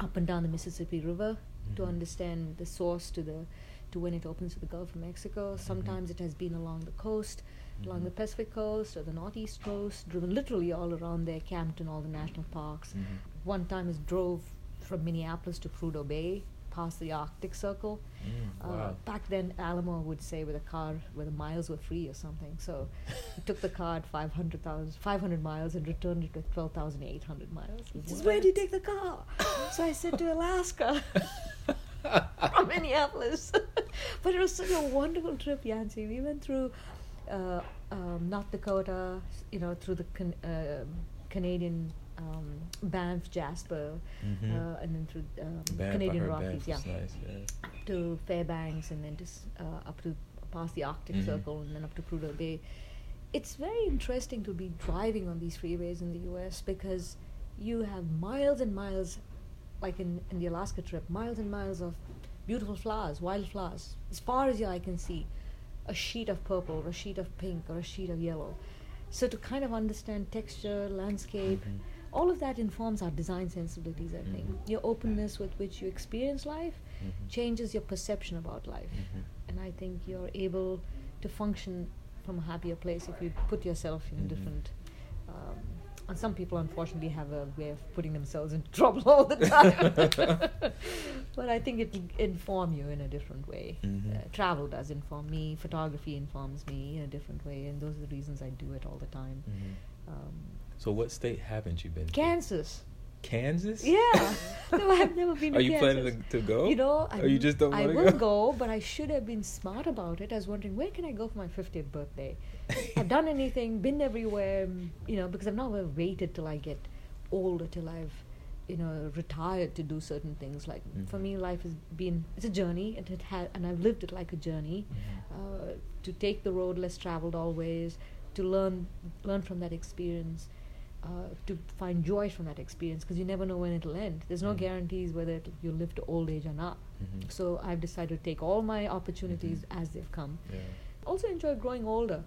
up and down the Mississippi River to Mhm. understand the source to the to when it opens to the Gulf of Mexico. Sometimes it has been along the coast, along the. Pacific coast or the Northeast coast, driven literally all around there, camped in all the national parks. Mhm. One time is drove from Minneapolis to Prudhoe Bay, past the Arctic Circle. Mm, Uh, wow. back then, Alamo would say with a car where the miles were free or something. So he took the car at 500,000 500 miles and returned it with 12,800 miles. He says, Where did you take the car? so I said, To Alaska. from Minneapolis. but it was such a wonderful trip, Yancey. We went through uh, um, North Dakota, you know, through the can- uh, Canadian um, Banff, Jasper, Mhm. uh, and then through um, Banff, Canadian Rockies, yeah, nice. Yeah. to Fairbanks, and then just uh, up to past the Arctic Mhm. Circle, and then up to Prudhoe Bay. It's very interesting to be driving on these freeways in the U.S. because you have miles and miles, like in, in the Alaska trip, miles and miles of beautiful flowers, wildflowers, as far as your eye can see, a sheet of purple, or a sheet of pink, or a sheet of yellow. So to kind of understand texture, landscape, Mhm. All of that informs our design sensibilities. I think Mhm. your openness with which you experience life Mhm. changes your perception about life, Mhm. and I think you're able to function from a happier place if you put yourself in Mhm. different. Um, and some people, unfortunately, have a way of putting themselves in trouble all the time. but I think it inform you in a different way. Mhm. Uh, travel does inform me. Photography informs me in a different way, and those are the reasons I do it all the time. Mhm. Um, So what state haven't you been to? Kansas. Kansas? Yeah. no, I've never been? Are you Kansas. planning to, to go? You know, or you just don't I want to will go? go, but I should have been smart about it. I was wondering where can I go for my 50th birthday. I've done anything, been everywhere, mm, you know, because I've never waited till I get older till I've you know retired to do certain things like for Mhm. me life has been it's a journey and it had and i've lived it like a journey uh, to take the road less traveled always to learn learn from that experience uh, to find joy from that experience because you never know when it'll end there's no Mhm. guarantees whether you'll live to old age or not Mhm. so i've decided to take all my opportunities Mhm. as they've come Yeah. also enjoy growing older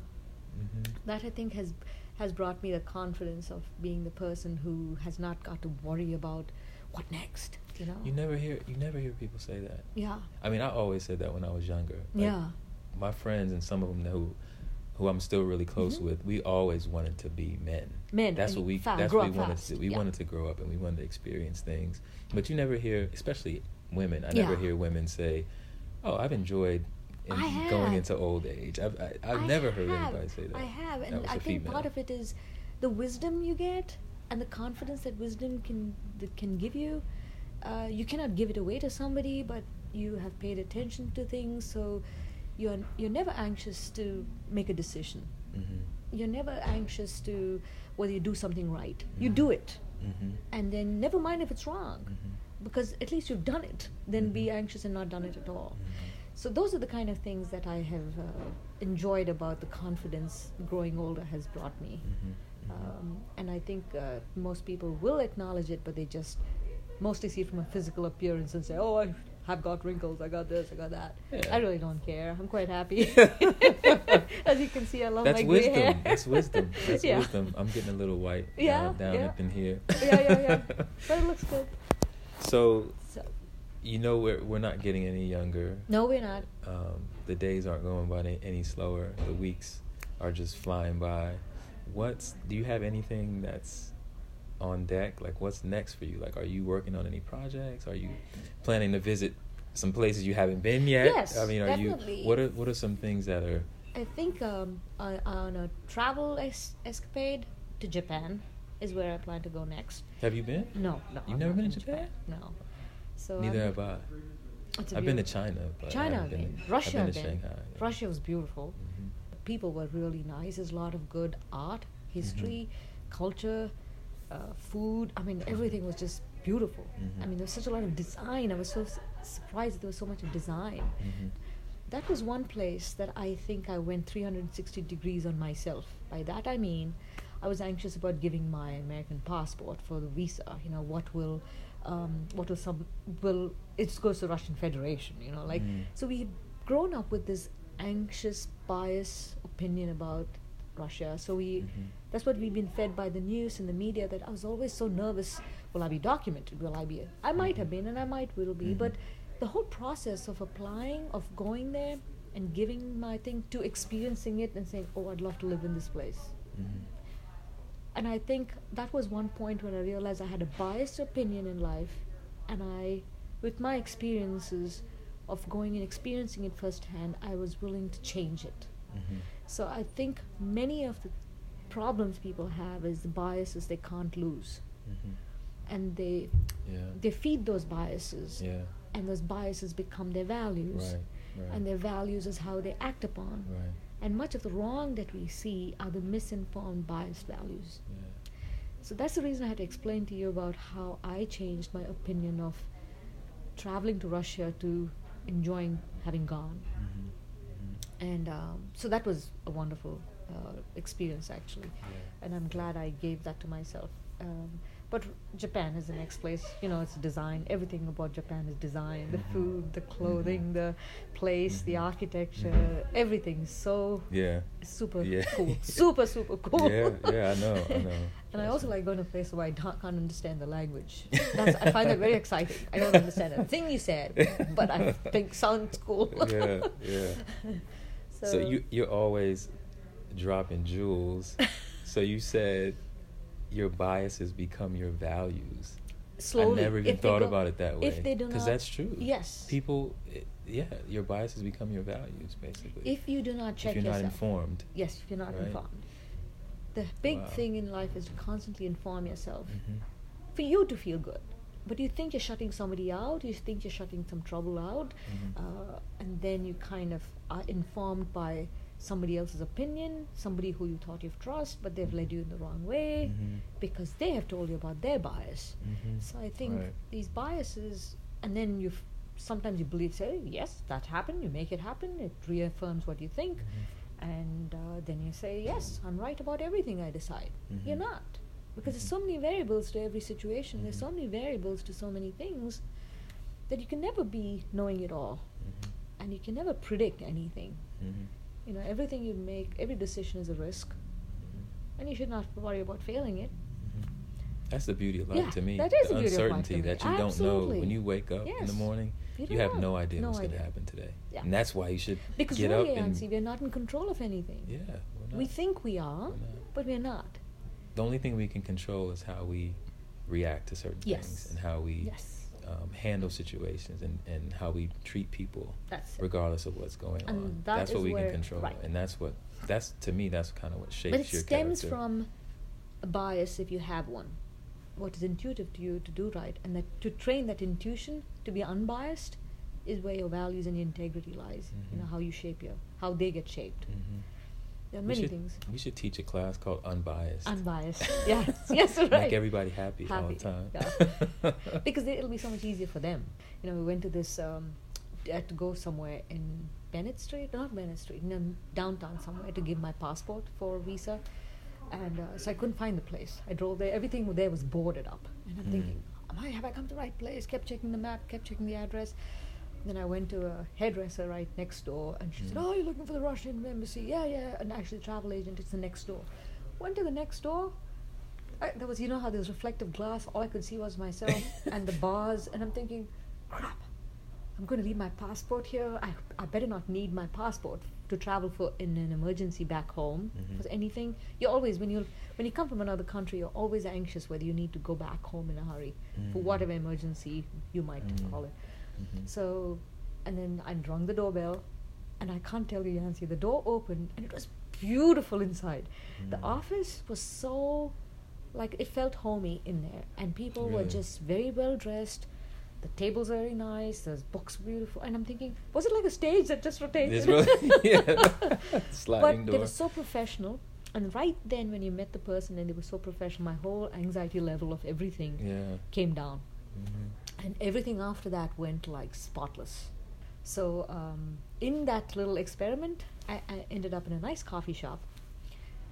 Mhm. that I think has has brought me the confidence of being the person who has not got to worry about what next. You know. You never hear you never hear people say that. Yeah. I mean, I always said that when I was younger. Like, yeah. My friends and some of them who, who I'm still really close Mhm. with, we always wanted to be men. Men, That's what we. fa- that's what we wanted fast, to. do. We yeah. wanted to grow up and we wanted to experience things. But you never hear, especially women. I never Yeah. hear women say, "Oh, I've enjoyed." In going into old age, I've I, I've I never heard anybody say that. I have, and I think part of it is the wisdom you get and the confidence that wisdom can that can give you. Uh, you cannot give it away to somebody, but you have paid attention to things, so you're you're never anxious to make a decision. Mhm. You're never anxious to whether you do something right. You Mhm. do it, Mhm. and then never mind if it's wrong, Mhm. because at least you've done it. Then be Mhm. anxious and not done it at all. Mhm. So those are the kind of things that I have uh, enjoyed about the confidence growing older has brought me. Um, and I think uh, most people will acknowledge it, but they just mostly see it from a physical appearance and say, "Oh, I have got wrinkles. I got this. I got that." Yeah. I really don't care. I'm quite happy. As you can see, I love That's my gray hair. That's wisdom. That's Yeah. wisdom. I'm getting a little white Yeah, down, down yeah. up in here. yeah, yeah, yeah. But it looks good. So So you know we're we're not getting any younger. no, we're not. Um, the days aren't going by any, any slower. The weeks are just flying by. What's do you have anything that's on deck? Like what's next for you? Like are you working on any projects? Are you planning to visit some places you haven't been yet? Yes, I mean, are definitely. you what are what are some things that are I think um, on, on a travel es- escapade to Japan is where I plan to go next. have you been? No, no. You've never been to Japan? No. So Neither I'm- have I. I've been to China, but China, I've been. Russia, I've been to. Shanghai. yeah. Russia was beautiful. Mhm. People were really nice. There's a lot of good art, history, Mm-hmm. culture, uh, food. I mean, everything was just beautiful. I Mhm. mean, there was such a lot of design. I was so s- surprised that there was so much of design. Mhm. That was one place that I think I went 360 degrees on myself. By that I mean, I was anxious about giving my American passport for the visa. You know, what will, um, what will some will it goes to Russian Federation. You know, like Mm. so we had grown up with this anxious, biased opinion about Russia. So we Mhm. that's what we've been fed by the news and the media. That I was always so nervous. Will I be documented? Will I be? I might have been, and I might will be. Mhm. But the whole process of applying, of going there, and giving my thing to experiencing it and saying, "Oh, I'd love to live in this place." Mhm. And I think that was one point when I realized I had a biased opinion in life, and I, with my experiences of going and experiencing it firsthand, I was willing to change it. Mhm. So I think many of the problems people have is the biases they can't lose, Mhm. and they Yeah. they feed those biases, Yeah. and those biases become their values, Right. Right. and their values is how they act upon. Right. And much of the wrong that we see are the misinformed, biased values. Yeah. So that's the reason I had to explain to you about how I changed my opinion of traveling to Russia to enjoying having gone. Mhm. And um, so that was a wonderful uh, experience, actually. Yeah. And I'm glad I gave that to myself. Um, but Japan is the next place. You know, it's design. Everything about Japan is design. The Mhm. food, the clothing, the place, the Mhm. architecture, Mhm. everything is so Yeah. super Yeah. cool. super, super cool. Yeah, yeah, I know, I know. and I also like going to places where I don't, can't understand the language. That's, I find that very exciting. I don't understand a thing you said, but I think sounds cool. Yeah, yeah. So, So, you you're always dropping jewels. so you said your biases become your values. slowly. I never even thought go- about it that way. If they do not, Because that's true. Yes. People, eh, yeah, your biases become your values, basically. If you do not check if you're not informed. yes, if you're not Right. informed. The big Wow. thing in life is to constantly inform yourself Mhm. for you to feel good. But you think you're shutting somebody out, you think you're shutting some trouble out, Mhm. uh, and then you kind of are informed by somebody else's opinion, somebody who you thought you've trust, but they've led you in the wrong way Mhm. because they have told you about their bias. Mhm. So I think Right. these biases, and then you sometimes you believe, say, yes, that happened. You make it happen. It reaffirms what you think, Mm-hmm. and uh, then you say, yes, I'm right about everything I decide. You're Mhm. not, because there's so many variables to every situation. There's so Mhm. many variables to so many things that you can never be knowing it all, Mhm. and you can never predict anything. Mhm. You know, everything you make, every decision is a risk, and you should not worry about failing it. That's the beauty of life Yeah, to me. that is the the beauty of life to uncertainty me. that you don't know when you wake up in the morning. You You, have know. no idea No what's going to happen today, Yeah. and that's why you should Because get really, up and Yancey, we're not in control of anything. yeah. We're not. We think we are, We're but we're not. The only thing we can control is how we react to certain Yes. things and how we Yes, um, handle situations and, and how we treat people, that's regardless of what's going And on. that that's what we where- can control, right. and that's what that's to me. That's kind of what shapes your But it your stems character. from a bias if you have one. What is intuitive to you to do right, and that to train that intuition to be unbiased is where your values and your integrity lies. You know Mhm. how you shape your, how they get shaped. Mhm. There are We many should- things. We should teach a class called Unbiased. Unbiased. yes, yes, right. Make everybody happy, all the time. yeah. because they- it'll be so much easier for them. You know, we went to this, um, had to go somewhere in Bennett Street, not Bennett Street, in downtown somewhere to give my passport for visa, and uh, so I couldn't find the place. I drove there, everything there was boarded up, and I'm Mm. thinking, Am I have I come to the right place? Kept checking the map, kept checking the address. Then I went to a hairdresser right next door, and she said, Mm. "Oh, you're looking for the Russian embassy? Yeah, yeah." And actually, the travel agent, it's the next door. Went to the next door. I, there was, you know, how there's reflective glass. All I could see was myself and the bars, and I'm thinking, crap. I'm going to leave my passport here. I, I better not need my passport to travel for in an emergency back home Mhm. for anything. You always when you when you come from another country, you're always anxious whether you need to go back home in a hurry for Mm. whatever emergency you might Mm. call it. Mhm. So, and then I rung the doorbell, and I can't tell you, Yancey, the door opened, and it was beautiful inside. The Mm. office was so, like, it felt homey in there, and people were just very well dressed. The tables are very nice. There's books beautiful, and I'm thinking, was it like a stage that just rotated? Really yeah. Sliding but door. they were so professional, and right then when you met the person and they were so professional, my whole anxiety level of everything yeah. came down Mhm. And everything after that went like spotless. So um, in that little experiment, I, I ended up in a nice coffee shop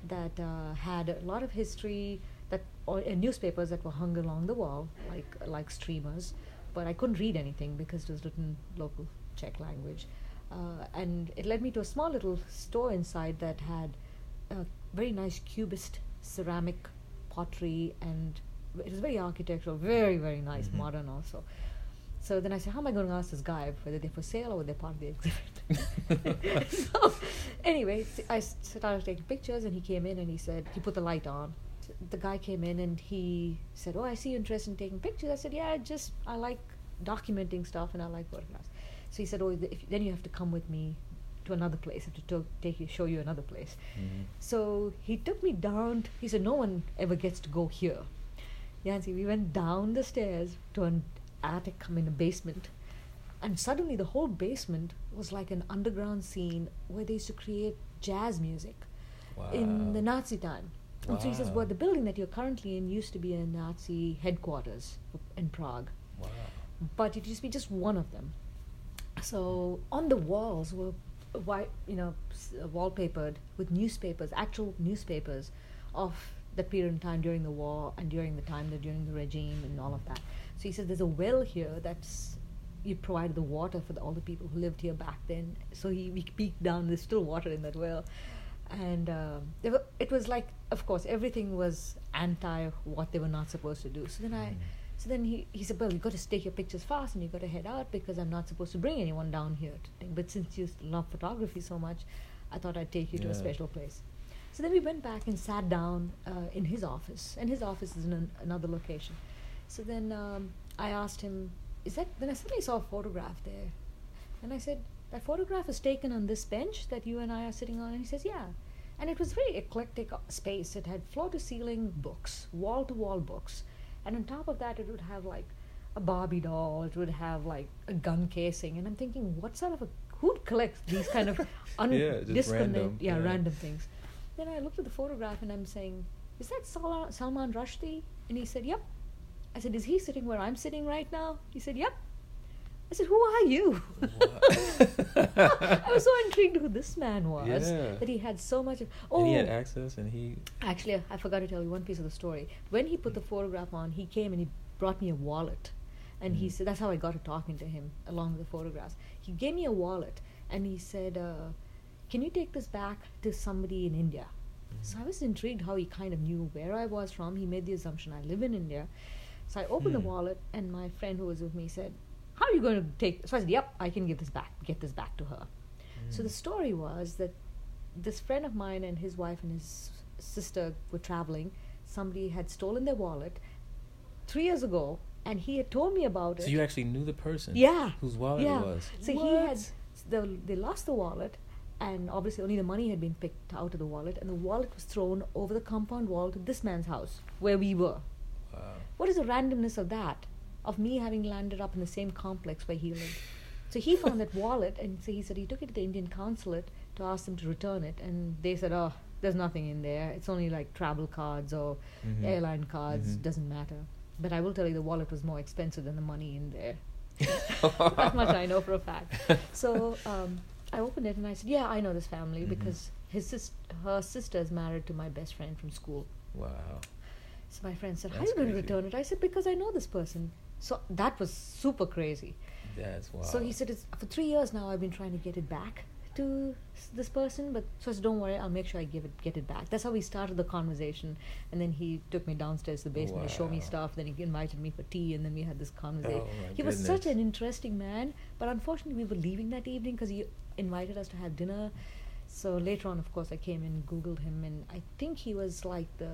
that uh, had a lot of history that or uh, newspapers that were hung along the wall like like streamers, but I couldn't read anything because it was written local Czech language. Uh, and it led me to a small little store inside that had a very nice cubist ceramic pottery and it was very architectural, very very nice, Mhm. modern also. So then I said, how am I going to ask this guy whether they're for sale or they're part of the exhibit? so anyway, I started taking pictures, and he came in and he said he put the light on. The guy came in and he said, "Oh, I see you interested in taking pictures." I said, "Yeah, I just I like documenting stuff and I like photographs." So he said, "Oh, th- then you have to come with me to another place. I have to take you, show you another place." Mhm. So he took me down. t- He said, "No one ever gets to go here." Yancey, we went down the stairs to an attic, I mean, a basement, and suddenly the whole basement was like an underground scene where they used to create jazz music in the Nazi time. And so he says, "Well, the building that you're currently in used to be a Nazi headquarters in Prague, Wow. but it used to be just one of them. So on the walls were white, you know, wallpapered with newspapers, actual newspapers of the period in time during the war and during the time that during the regime and all of that. So he says there's a well here that's you provided the water for the, all the people who lived here back then. So he we peeked down. There's still water in that well, and um, were, it was like, of course, everything was anti what they were not supposed to do. So then I. Mm. So then he, he said, Well, you've got to take your pictures fast and you've got to head out because I'm not supposed to bring anyone down here. To think. But since you love photography so much, I thought I'd take you to a special place. So then we went back and sat down uh, in his office, and his office is in an, another location. So then um, I asked him, Is that. Then I suddenly saw a photograph there. And I said, That photograph is taken on this bench that you and I are sitting on? And he says, Yeah. And it was very eclectic uh, space. It had floor to ceiling books, wall to wall books. And on top of that, it would have like a Barbie doll, it would have like a gun casing. And I'm thinking, what sort of a. who collects these kind of un- Yeah, disconnect, random, yeah, yeah. random things. Then I looked at the photograph and I'm saying, is that Sal- Salman Rushdie? And he said, yep. I said, is he sitting where I'm sitting right now? He said, yep. I said, who are you? I was so intrigued who this man was. Yeah. That he had so much of. Oh, and he had access, and he. Actually, I forgot to tell you one piece of the story. When he put the photograph on, he came and he brought me a wallet. And he Mhm. said, that's how I got to talking to him along with the photographs. He gave me a wallet and he said, uh, Can you take this back to somebody in India? So I was intrigued how he kind of knew where I was from. He made the assumption I live in India. So I opened the Hmm. wallet and my friend who was with me said, How are you going to take So I said, Yep, I can give this back, get this back to her. So the story was that this friend of mine and his wife and his sister were traveling. Somebody had stolen their wallet three years ago, and he had told me about it. So you actually knew the person. yeah, Whose wallet yeah. it was. So he had the, they lost the wallet, and obviously only the money had been picked out of the wallet, and the wallet was thrown over the compound wall to this man's house where we were. Wow. What is the randomness of that? Of me having landed up in the same complex where he lived. So he found that wallet, and so he said he took it to the Indian consulate to ask them to return it, and they said, "Oh, there's nothing in there. It's only like travel cards or Mhm. airline cards. Mhm. Doesn't matter." But I will tell you, the wallet was more expensive than the money in there. that much I know for a fact. So um, I opened it and I said, "Yeah, I know this family Mhm. because his sis- her sister is married to my best friend from school." Wow. So my friend said, "How are you going to return it?" I said, "Because I know this person." So that was super crazy. That's wow. So he said, it's, "For three years now, I've been trying to get it back to s- this person, but so I said, don't worry, I'll make sure I give it, get it back." That's how we started the conversation, and then he took me downstairs to the basement to show me stuff. Then he invited me for tea, and then we had this conversation. Oh, he was such an interesting man, but unfortunately, we were leaving that evening because he invited us to have dinner. So later on, of course, I came and Googled him, and I think he was like the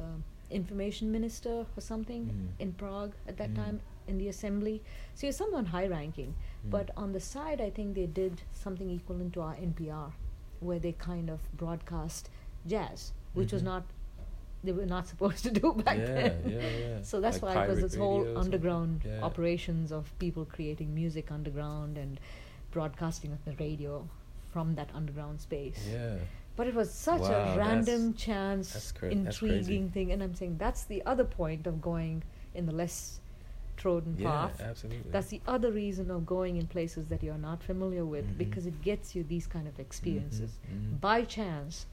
information minister or something Mm. in Prague at that Mm. time in the assembly. So he was someone high ranking. Mm. But on the side, I think they did something equivalent to our NPR, where they kind of broadcast jazz, which was Mhm. not they were not supposed to do back yeah, then. yeah, yeah. So that's Like why it was this whole radio or something. underground Yeah. operations of people creating music underground and broadcasting on the radio from that underground space. Yeah. But it was such Wow, a that's- random chance, that's cra- that's intriguing thing. And I'm saying that's the other point of going in the less trodden Yeah, path. absolutely. That's the other reason of going in places that you're not familiar with Mhm. because it gets you these kind of experiences mhm. by chance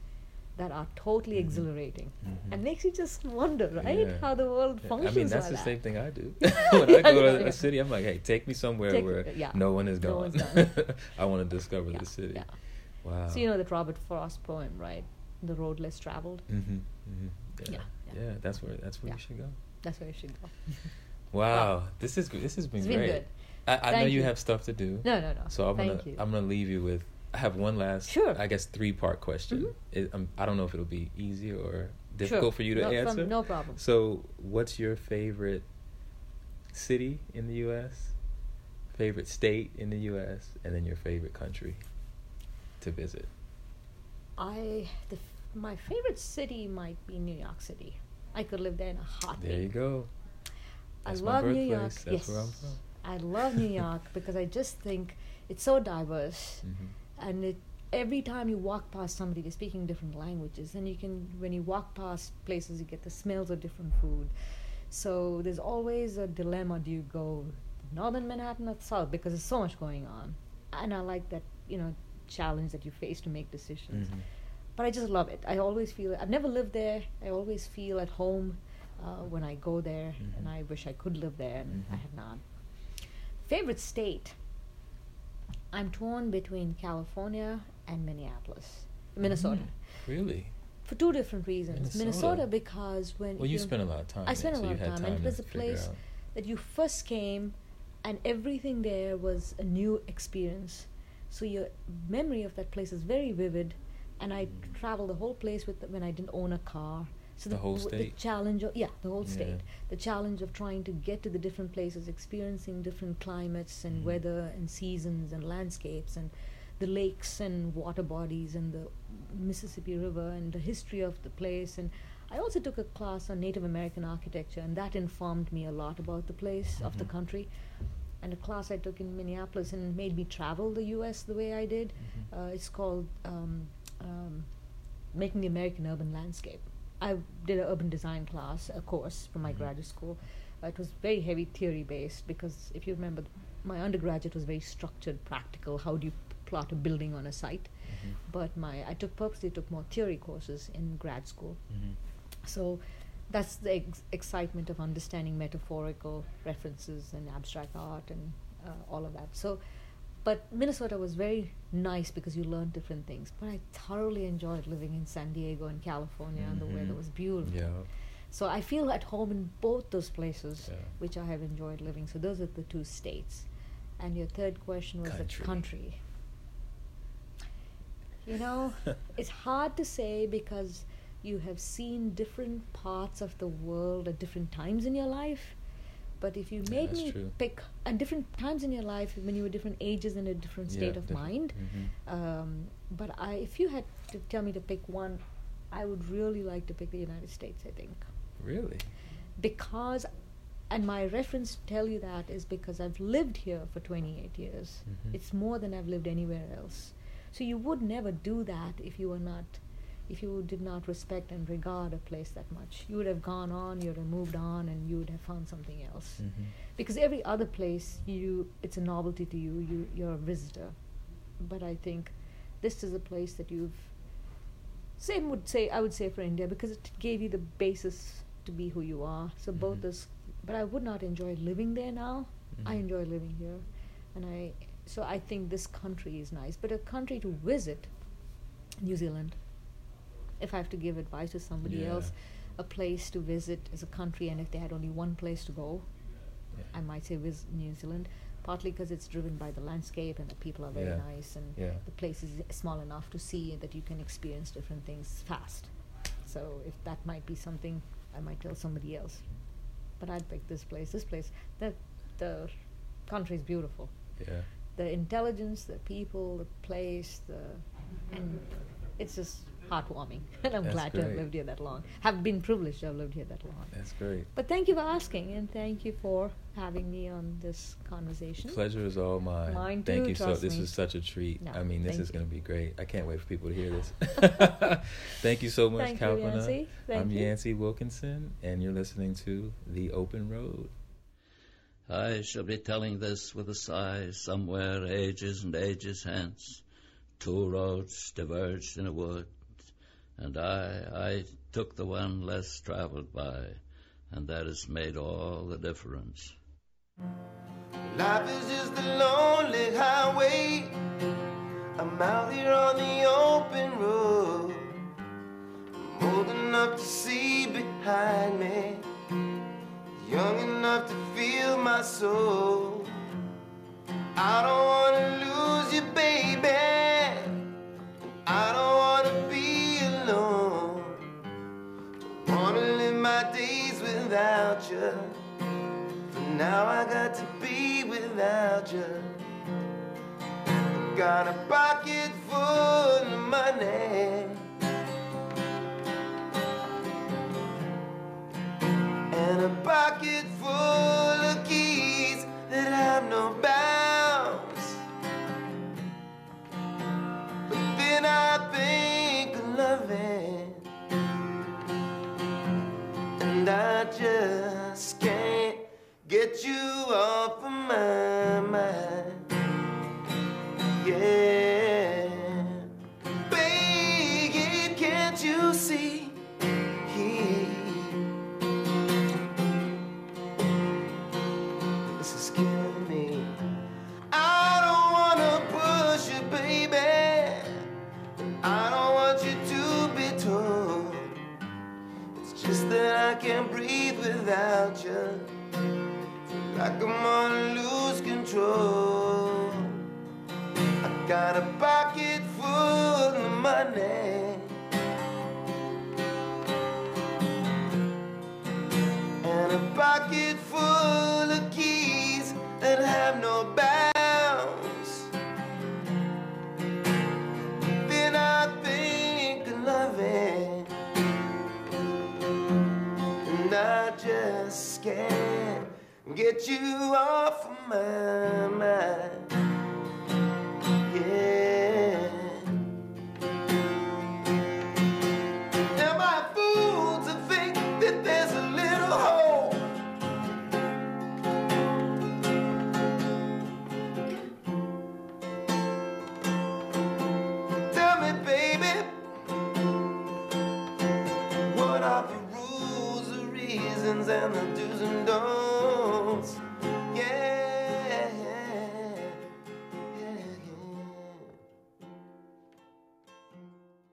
that are totally Mhm. exhilarating Mhm. and makes you just wonder, right? Yeah. How the world Yeah, functions I mean, that's like the that. same thing I do. when I go to a city, I'm like, hey, take me somewhere Take- where yeah. no one is No gone. I want to discover the city. Wow. So you know that Robert Frost poem, right? The road less traveled. Mm-hmm, mm-hmm. Yeah, Yeah. That's where that's where you should go. That's where you should go. Wow, this is good. This has been It's been great. good. I, I know you you. have stuff to do. No, no, no. So I'm Thank gonna you. I'm gonna leave you with. I have one last. Sure. I guess three part question. Mhm. It, um, I don't know if it'll be easy or difficult Sure. for you to no, from- answer. no problem. So, what's your favorite city in the U.S., favorite state in the U.S., and then your favorite country to visit? I the, my favorite city might be New York City. I could live there in a heartbeat. There you go. I That's my love New York. That's yes, from. I love New York because I just think it's so diverse, hmm and it every time you walk past somebody, they're speaking different languages, and you can when you walk past places, you get the smells of different food. So there's always a dilemma: do you go northern Manhattan or south? Because there's so much going on, and I like that you know challenge that you face to make decisions. hmm but I just love it. I always feel I've never lived there. I always feel at home uh, when I go there, and Mhm. I wish I could live there, and I Mhm. have not. Favorite state? I'm torn between California and Minneapolis, Minnesota, Mm, Really? for two different reasons. Minnesota. because when Well, you know, spent a lot of time. I spent a lot of time, and it was a place out. that you first came, and everything there was a new experience. So your memory of that place is very vivid, and I Mm. traveled the whole place with when I didn't own a car. So The whole w- state? the challenge of yeah, the whole Yeah. state. The challenge of trying to get to the different places, experiencing different climates and Mhm. weather and seasons and landscapes and the lakes and water bodies and the Mississippi River and the history of the place and I also took a class on Native American architecture and that informed me a lot about the place of the Mhm. country. and a class I took in Minneapolis and made me travel the U.S. the way I did. Mm-hmm. Uh, it's called um, um, Making the American Urban Landscape. I did an urban design class, a course from my Mhm. graduate school. Uh, it was very heavy theory based because if you remember, my undergraduate was very structured, practical. How do you plot a building on a site? Mhm. But my I took purposely took more theory courses in grad school. Mhm. So that's the ex- excitement of understanding metaphorical references and abstract art and uh, all of that. So, but Minnesota was very nice because you learned different things. But I thoroughly enjoyed living in San Diego and California, and the weather Mhm. was beautiful. Yeah. So I feel at home in both those places, Yeah. which I have enjoyed living. So those are the two states. And your third question was Country. the country. You know, it's hard to say because you have seen different parts of the world at different times in your life. But if you made that's me true. pick at different times in your life when you were different ages and a different state Yeah, of different- mind, mhm. um, but I, if you had to tell me to pick one, I would really like to pick the United States. I think Really? because, and my reference to tell you that is because I've lived here for 28 years. Mhm. It's more than I've lived anywhere else. So you would never do that if you were not, if you did not respect and regard a place that much. You would have gone on, you would have moved on, and you would have found something else. Mhm. Because every other place, you it's a novelty to you. You you're a visitor. But I think this is a place that you've. Same would say I would say for India because it gave you the basis to be who you are. So both Mhm. this, but I would not enjoy living there now. I Mhm. enjoy living here, and I so I think this country is nice. But a country to visit, New Zealand. If I have to give advice to somebody Yeah. else, a place to visit as a country, and if they had only one place to go, Yeah. I might say visit New Zealand, partly because it's driven by the landscape and the people are very Yeah. nice and the place is small enough to see that you can experience different things fast. So if that might be something, I might tell somebody else. But I'd pick this place. This place, the the country is beautiful. Yeah. The intelligence, the people, the place, the and it's just heartwarming. And I'm That's glad to have lived here that long. Have been privileged to have lived here that long. That's great. But thank you for asking, and thank you for having me on this conversation. Pleasure is all mine. Mine Thank too, you so. trust This me. is such a treat. No, I mean, this is you. going to be great. I can't wait for people to hear this. thank you so much, Thank you, Yancey. Thank I'm you. Yancey Wilkinson, and you're listening to The Open Road. I shall be telling this with a sigh somewhere ages and ages hence. Two roads diverged in a wood, and I, I took the one less traveled by, and that has made all the difference. Life is just a lonely highway. I'm out here on the open road. I'm old enough to see behind me, young enough to feel my soul. I don't wanna lose you, baby. Without you. For now I got to be without you. Got a pocket full of money. And a pocket